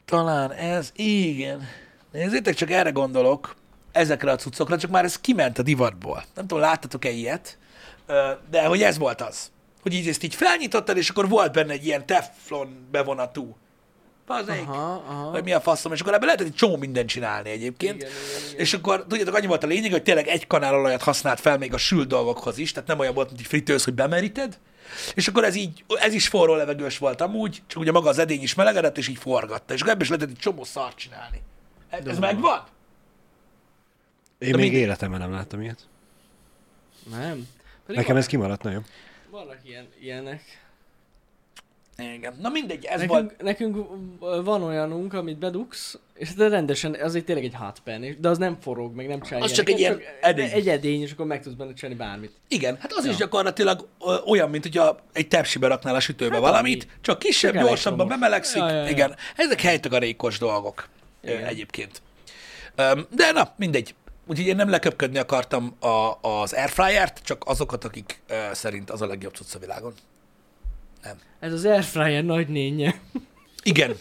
Talán ez, igen. Nézzétek, csak erre gondolok, ezekre a cuccokra, csak már ez kiment a divatból. Nem tudom, láttatok-e ilyet, de hogy ez volt az. Hogy így ezt így felnyitottad, és akkor volt benne egy ilyen teflon bevonatú. Bazeg. Aha, aha. Vagy mi a faszom, és akkor ebben lehetett egy csomó mindent csinálni egyébként. Igen, igen, igen. És akkor tudjátok, annyi volt a lényeg, hogy tényleg egy kanál olajat használt fel még a sült dolgokhoz is, tehát nem olyan volt, mint egy fritőz, hogy bemeríted. És akkor ez így, ez is forró levegős volt amúgy, csak ugye maga az edény is melegedett, és így forgatta. És akkor ebből is lehetett egy csomó szart csinálni. Ez De megvan? Én De még mindegy. életemben nem láttam ilyet. Nem. Pedig Nekem van- ez kimaradt nagyon. Vannak ilyen, ilyenek. Igen. Na mindegy, ez volt. Nekünk, nekünk van olyanunk, amit bedugsz, és de rendesen, az egy tényleg egy hot pen, és- de az nem forog, meg nem csinál Az csak egy ilyen edény. Egy edény, és akkor meg tudsz benne csinálni bármit. Igen, hát az Ja. is gyakorlatilag olyan, mint hogyha egy tepsibe raknál a sütőbe Hát valamit, annyi. csak kisebb, Csak gyorsabban bemelegszik. Ja, ja, ja. Igen, ezek helytagarékos dolgok Igen. egyébként. De na, mindegy. Úgyhogy én nem leköpködni akartam a, az airfryert, csak azokat, akik szerint az a legjobb cucc a világon. Nem. Ez az airfryer nagy nénye. Igen,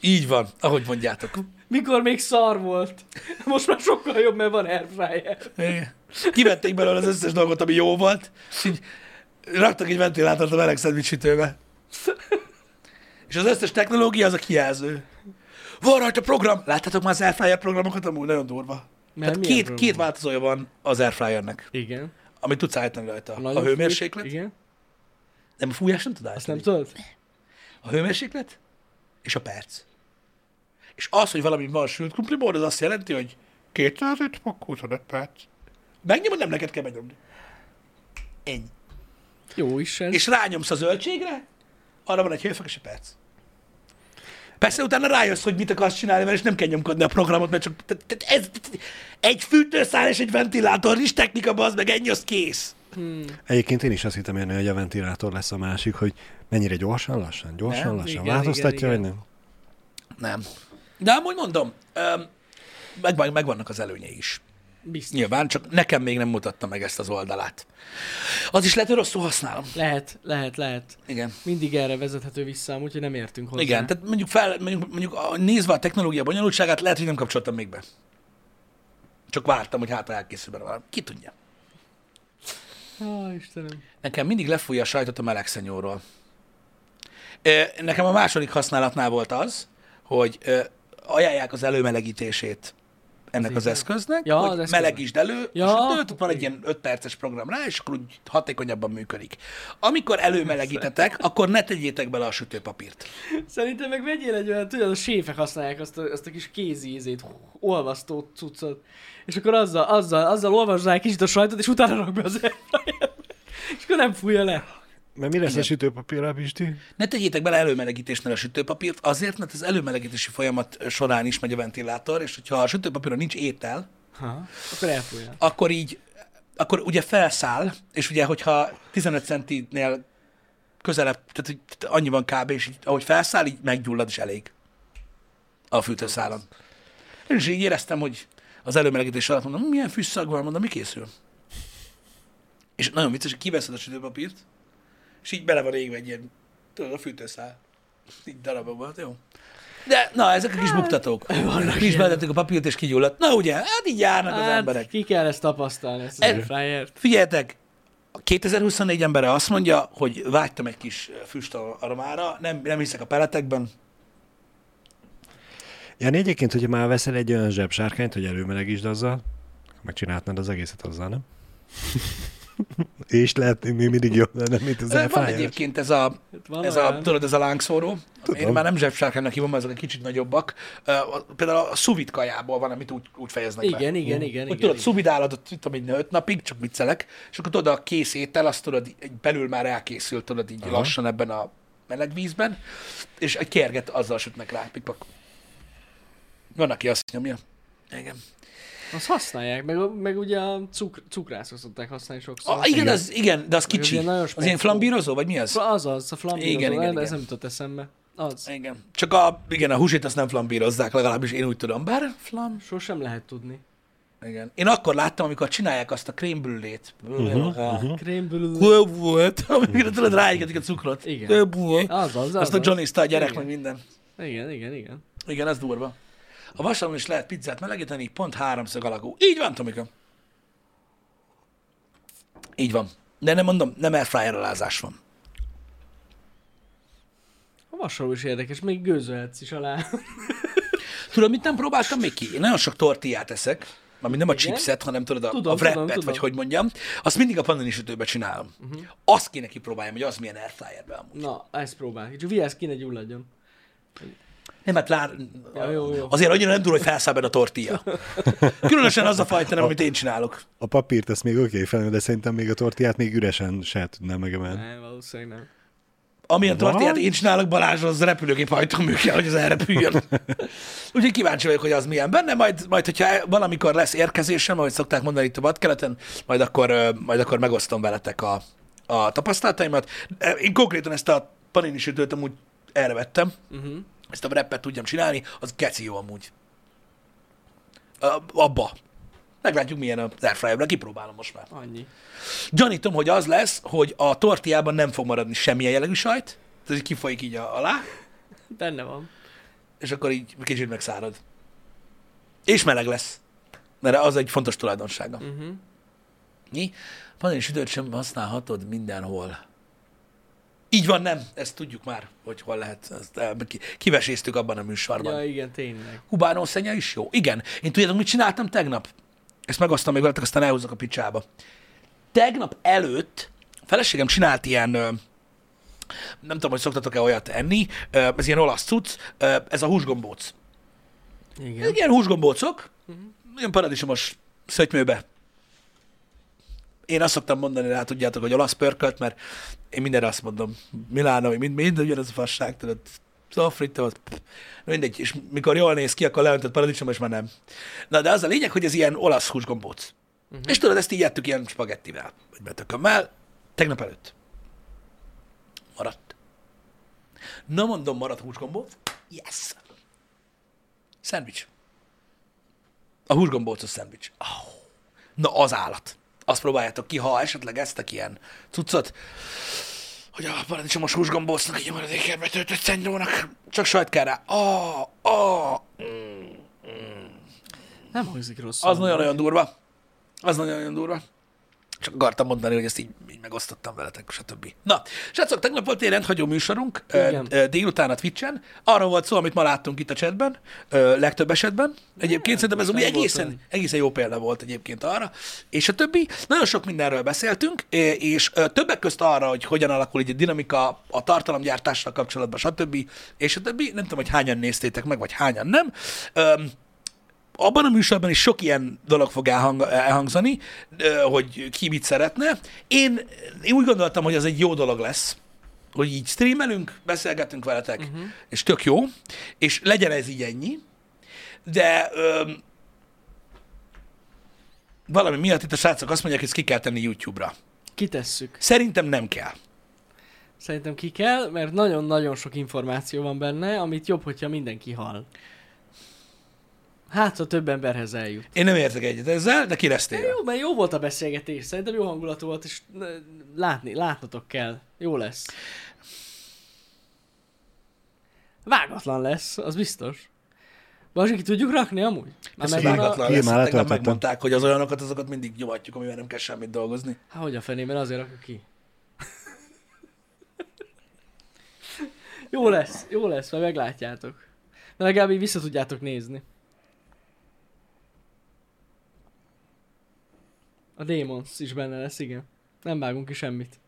így van, ahogy mondjátok. Mikor még szar volt. Most már sokkal jobb, mert van airfryer. Igen. Kivették belőle az összes dolgot, ami jó volt, és így raktak egy ventilátort a meleg szendvics sütőbe. És az összes technológia az a kijelző. Van rajta program. Láttátok már az Airfryer programokat? Amúgy nagyon durva. Mert Tehát két, program? két változója van az Airfryernek, Igen. amit tudsz állítani rajta. A, Nagyon hőmérséklet. Igen. Nem, a fújás nem tud Azt nem tudod? A hőmérséklet és a perc. És az, hogy valami van sült krumpliból, az azt jelenti, hogy 205 fok 25 perc. Megnyomod, nem neked kell megnyomni. Ennyi. Jó is ez. És rányomsz a zöldségre, arra van egy hőfok és egy perc. Persze utána rájössz, hogy mit akarsz csinálni, mert és nem kell nyomkodni a programot, mert csak ez, egy fűtőszál és egy ventilátor is technika, az meg ennyi, az kész. Egyébként én is azt hittem, hogy a ventilátor lesz a másik, hogy mennyire gyorsan, lassan, gyorsan, Nem? lassan. Igen, Változtatja, igen, vagy igen. nem? Nem. De amúgy mondom, meg, megvannak az előnyei is. Biztos. Nyilván, csak nekem még nem mutatta meg ezt az oldalát. Az is lehet, hogy rosszul használom. Lehet, lehet, lehet. Igen. Mindig erre vezethető vissza, úgyhogy nem értünk hozzá. Igen, tehát mondjuk, fel, mondjuk, mondjuk a, nézve a technológia bonyolultságát, lehet, hogy nem kapcsoltam még be. Csak vártam, hogy hát elkészül benne valami. Ki tudja. Ó, Istenem. Nekem mindig lefújja a sajtot a melegszenyóról. Nekem a második használatnál volt az, hogy ajánlják az előmelegítését ennek az eszköznek, Ja, hogy az eszköznek. melegítsd elő, Ja, és van egy ilyen 5 perces program rá, és akkor úgy hatékonyabban működik. Amikor előmelegítetek, akkor ne tegyétek bele a sütőpapírt. Szerintem meg vegyél egy olyan, tudod, a séfek használják azt a, azt a kis kézi ízét, olvasztó cuccot, és akkor azzal, azzal, azzal olvassák kicsit a sajtot, és utána rak be az. És akkor nem fújja le. Mert mi lesz Igen. a sütőpapírra, Pisti? Ne tegyétek bele előmelegítésnél a sütőpapírt, azért, mert az előmelegítési folyamat során is megy a ventilátor, és hogyha a sütőpapíron nincs étel, Ha, akkor elfújja. akkor így, akkor ugye felszáll, és ugye, hogyha 15 centinél közelebb, tehát hogy annyi van kb. és így, ahogy felszáll, így meggyullad, és elég a fűtőszálon. Én is így éreztem, hogy az előmelegítés alatt mondom, milyen fűszag van, mondom, mi készül? És nagyon vicces, hogy kiveszed a sütőpapírt, és így bele van égve egy ilyen, tudod, a fűtőszál. Így darabokban, jó. De, na, ezek a kis buktatók. Mi is a papírt, és kigyulladt. Na ugye, hát így járnak az emberek. ki kell ezt tapasztalni, ezt az airfryert. Figyeljetek, a 2024 embere azt mondja, hogy vágytam egy kis füst aromára, nem, nem hiszek a peletekben. Jani, egyébként, hogyha már veszel egy olyan zsebsárkányt, hogy előmelegítsd azzal, megcsinálhatnád az egészet azzal, nem? És lehet, még mindig jobb lenne, mint az Van elfájás. egyébként ez a, Hát van ez olyan. a, tudod, ez a lángszóró. Tudom. Én már nem zsebsárkának hívom, mert ezek egy kicsit nagyobbak. Uh, például a szuvit kajából van, amit úgy, úgy fejeznek be. Igen, igen, igen, Hogy igen. tudod, szuvidálod, mit tudom, így öt napig, csak viccelek, és akkor tudod, a kész étel, azt tudod, belül már elkészült, tudod, így Aha. lassan ebben a meleg vízben, és egy kérget azzal sütnek rá, pikpak. Van, aki azt nyomja. Igen. Azt használják, meg, meg ugye a cukr, cukrászok szokták használni sokszor. Ah, igen, az, igen, de az Meg az kicsi. ilyen nagyon Az ilyen flambírozó, vagy mi az? Az az, a flambírozó, Igen, igen, igen. ez nem jutott eszembe. Az. Igen. Csak a, igen, a húsét azt nem flambírozzák, legalábbis én úgy tudom. Bár flam, Sosem lehet tudni. igen. Én akkor láttam, amikor csinálják azt a krémbrülét. Volt, amikor tudod ráégetik a cukrot. Igen. Az az, az Azt a az. Johnny a gyerek, meg minden. Igen, igen, igen. Igen, az durva. A vasalon is lehet pizzát melegíteni, pont háromszög alakú. Így van, Tomika. Így van. De nem mondom, nem airfryerolázás van. A vasaló is érdekes, még gőzölhetsz is alá. Tudod, mit nem próbáltam még ki? Én nagyon sok tortillát eszek, ami nem a Igen? chipset, hanem tudod, a, Tudom, a wrappet, tudom, tudom. vagy hogy mondjam, azt mindig a panini sütőbe csinálom. Uh-huh. Azt kéne kipróbáljam, hogy az milyen airfryerben amúgy. Na, ezt próbálj. Csak vigyázz, ki ne gyulladjon. Nem, hát lár... Ja, jó, jó. Azért annyira nem durva, hogy felszáll a tortilla. Különösen az a fajta nem, amit én csinálok. A papírt ezt még oké okay, fel, de szerintem még a tortillát még üresen se tudnám megemelni. Nem, valószínűleg nem. Amilyen Vagy? tortillát én csinálok, Balázs, az repülőgép hajtómű kell, hogy az elrepüljön. Úgyhogy kíváncsi vagyok, hogy az milyen benne, majd, majd hogyha valamikor lesz érkezésem, ahogy szokták mondani itt a vadkeleten, majd akkor, majd akkor megosztom veletek a, a tapasztalataimat. Ö, Én konkrétan ezt a panini sütőt amúgy erre vettem, Uh-huh. Ezt a wrappet tudjam csinálni, az geci jó amúgy. Abba. Meglátjuk, milyen az airfryerben, kipróbálom most már. Annyi. Gyanítom, hogy az lesz, hogy a tortillában nem fog maradni semmilyen jellegű sajt, így kifolyik így a- alá, Benne van. és akkor így kicsit megszárad. És meleg lesz. Mert az egy fontos tulajdonsága. Uh-huh. Mi? Panini sütőt sem használhatod mindenhol. Így van, nem. Ezt tudjuk már, hogy hol lehet. Ezt kiveséztük abban a műsorban. Ja, igen, tényleg. Kubánó szenya is jó. Igen. Én tudjátok, mit csináltam tegnap? Ezt megosztam még veletek, aztán elhúzok a picsába. Tegnap előtt a feleségem csinált ilyen, nem tudom, hogy szoktatok-e olyat enni, ez ilyen olasz cucc, ez a húsgombóc. Igen. Ezek ilyen húsgombócok, ilyen paradicsomos szötymőbe. Én azt szoktam mondani rá, tudjátok, hogy olasz pörkölt, mert én mindenre azt mondom, Milánói, mind, mind ugyanaz a fasság, tudod, szofritta, az, pff, mindegy, és mikor jól néz ki, akkor leöntött paradicsom, és már nem. Na, de az a lényeg, hogy ez ilyen olasz húsgombóc. Uh-huh. És tudod, ezt így ettük ilyen spagettivel, vagy betökömmel, tegnap előtt. Maradt. Na mondom, maradt húsgombóc. Yes! Szendvics. A húsgombócos szendvics. Oh. Na, az állat. Azt próbáljátok ki, ha esetleg eztek ilyen cuccot, hogy a paradicsomos húsgombócnak egy maradékért betöltött szendrónak csak sajt kell rá. Oh, oh. Nem hangzik rosszul. Az nagyon-nagyon durva. Az nagyon-nagyon durva. Csak akartam mondani, hogy ezt így, így megosztottam veletek, stb. Na, srácok, tegnap volt egy rendhagyó műsorunk, Igen. délután a Twitch-en. Arról volt szó, amit ma láttunk itt a chatben, legtöbb esetben. Egyébként szerintem ez úgy egészen, egészen jó példa volt egyébként arra. És a többi, nagyon sok mindenről beszéltünk, és többek közt arra, hogy hogyan alakul így a dinamika a tartalomgyártással kapcsolatban, stb. És a többi, nem tudom, hogy hányan néztétek meg, vagy hányan nem. Abban a műsorban is sok ilyen dolog fog elhang, elhangzani, hogy ki mit szeretne. Én, én úgy gondoltam, hogy az egy jó dolog lesz, hogy így streamelünk, beszélgetünk veletek, uh-huh. és tök jó, és legyen ez így ennyi, de öm, valami miatt itt a srácok azt mondják, hogy ezt ki kell tenni YouTube-ra. Kitesszük. Szerintem nem kell. Szerintem ki kell, mert nagyon-nagyon sok információ van benne, amit jobb, hogyha mindenki hall. Hát, ha több emberhez eljut. Én nem értek egyet ezzel, de ki lesz téve. Jó, mert jó volt a beszélgetés. Szerintem jó hangulatú volt, és látni, látnotok kell. Jó lesz. Vágatlan lesz, az biztos. Bazsi, ki tudjuk rakni amúgy? Már Ez a... vágatlan Ki lesz. már Tegnap megmondták, hogy az olyanokat, azokat mindig nyomatjuk, amivel nem kell semmit dolgozni. Hát, hogy a fenében azért rakjuk ki. jó lesz, jó lesz, majd meglátjátok. De legalább így vissza tudjátok nézni. A Demons is benne lesz, igen. Nem vágunk ki semmit.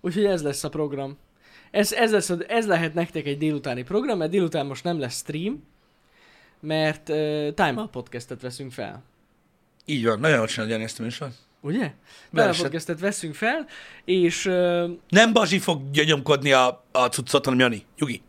Úgyhogy ez lesz a program. Ez, ez, lesz, ez lehet nektek egy délutáni program, mert délután most nem lesz stream, mert uh, Time Out podcastet veszünk fel. Így van, nagyon csinálja Jani ezt a műsor. Ugye? Time Out podcastet veszünk fel, és uh, Nem Bazsi fog gyönyömkodni a, a cuccot, hanem Jani. Nyugi.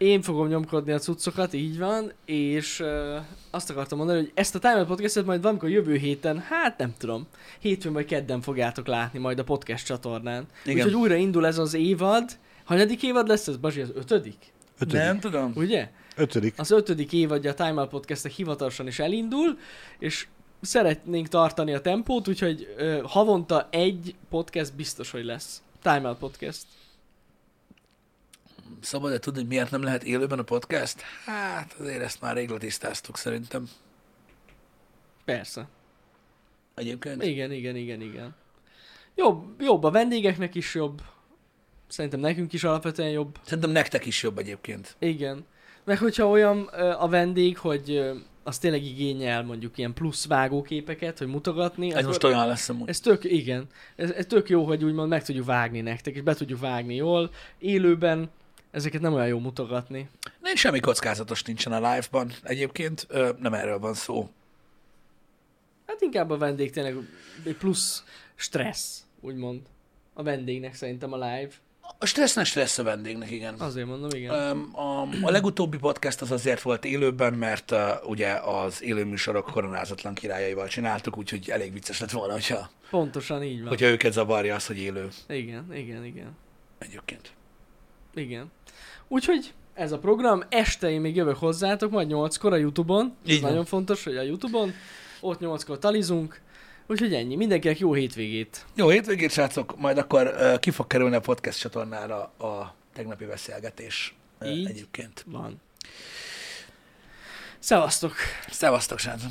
Én fogom nyomkodni a cuccokat, így van, és uh, azt akartam mondani, hogy ezt a Time Out podcastet majd valamikor jövő héten, hát nem tudom, hétfőn vagy kedden fogjátok látni majd a podcast csatornán. Igen. Úgyhogy újra indul ez az évad. Hanyadik évad lesz ez, Bazsi? Az ötödik? Ötödik. Nem tudom. Ugye? Ötödik. Az ötödik évadja a Time Out Podcastnek hivatalosan is elindul, és szeretnénk tartani a tempót, úgyhogy ö, havonta egy podcast biztos, hogy lesz. Time Out Podcast. Szabad-e tudni, hogy miért nem lehet élőben a podcast? Hát azért ezt már rég letisztáztuk szerintem. Persze. Egyébként. Igen, igen, igen, igen. Jobb, jobb a vendégeknek is jobb. Szerintem nekünk is alapvetően jobb. Szerintem nektek is jobb egyébként. Igen. Meg hogyha olyan a vendég, hogy az tényleg igényel mondjuk ilyen plusz vágóképeket, hogy mutogatni. Ez most olyan lesz amúgy. Ez tök, igen. Ez, ez tök jó, hogy úgymond meg tudjuk vágni nektek, és be tudjuk vágni jól. Élőben ezeket nem olyan jó mutogatni. Nem semmi kockázatos nincsen a live-ban egyébként. Ö, nem erről van szó. Hát inkább a vendég tényleg egy plusz stressz, úgymond. A vendégnek szerintem a live. A stressz ne stressz a vendégnek, igen. Azért mondom, igen. Öm, A, a legutóbbi podcast az azért volt élőben, mert uh, ugye az élőműsorok koronázatlan királyaival csináltuk, úgyhogy elég vicces lett volna, hogyha, Pontosan így van. hogyha őket zavarja az, hogy élő Igen, igen, igen. egyébként. Igen. Úgyhogy ez a program. Este én még jövök hozzátok, majd 8-kor a Youtube-on. Ez Így van. nagyon fontos, hogy a Youtube-on. Ott 8-kor talizunk. Úgyhogy ennyi. Mindenkinek jó hétvégét. Jó hétvégét, srácok, majd akkor uh, ki fog kerülni a podcast csatornára a tegnapi beszélgetés uh, Így. egyébként. Van. Szevasztok! Szevasztok, srácok!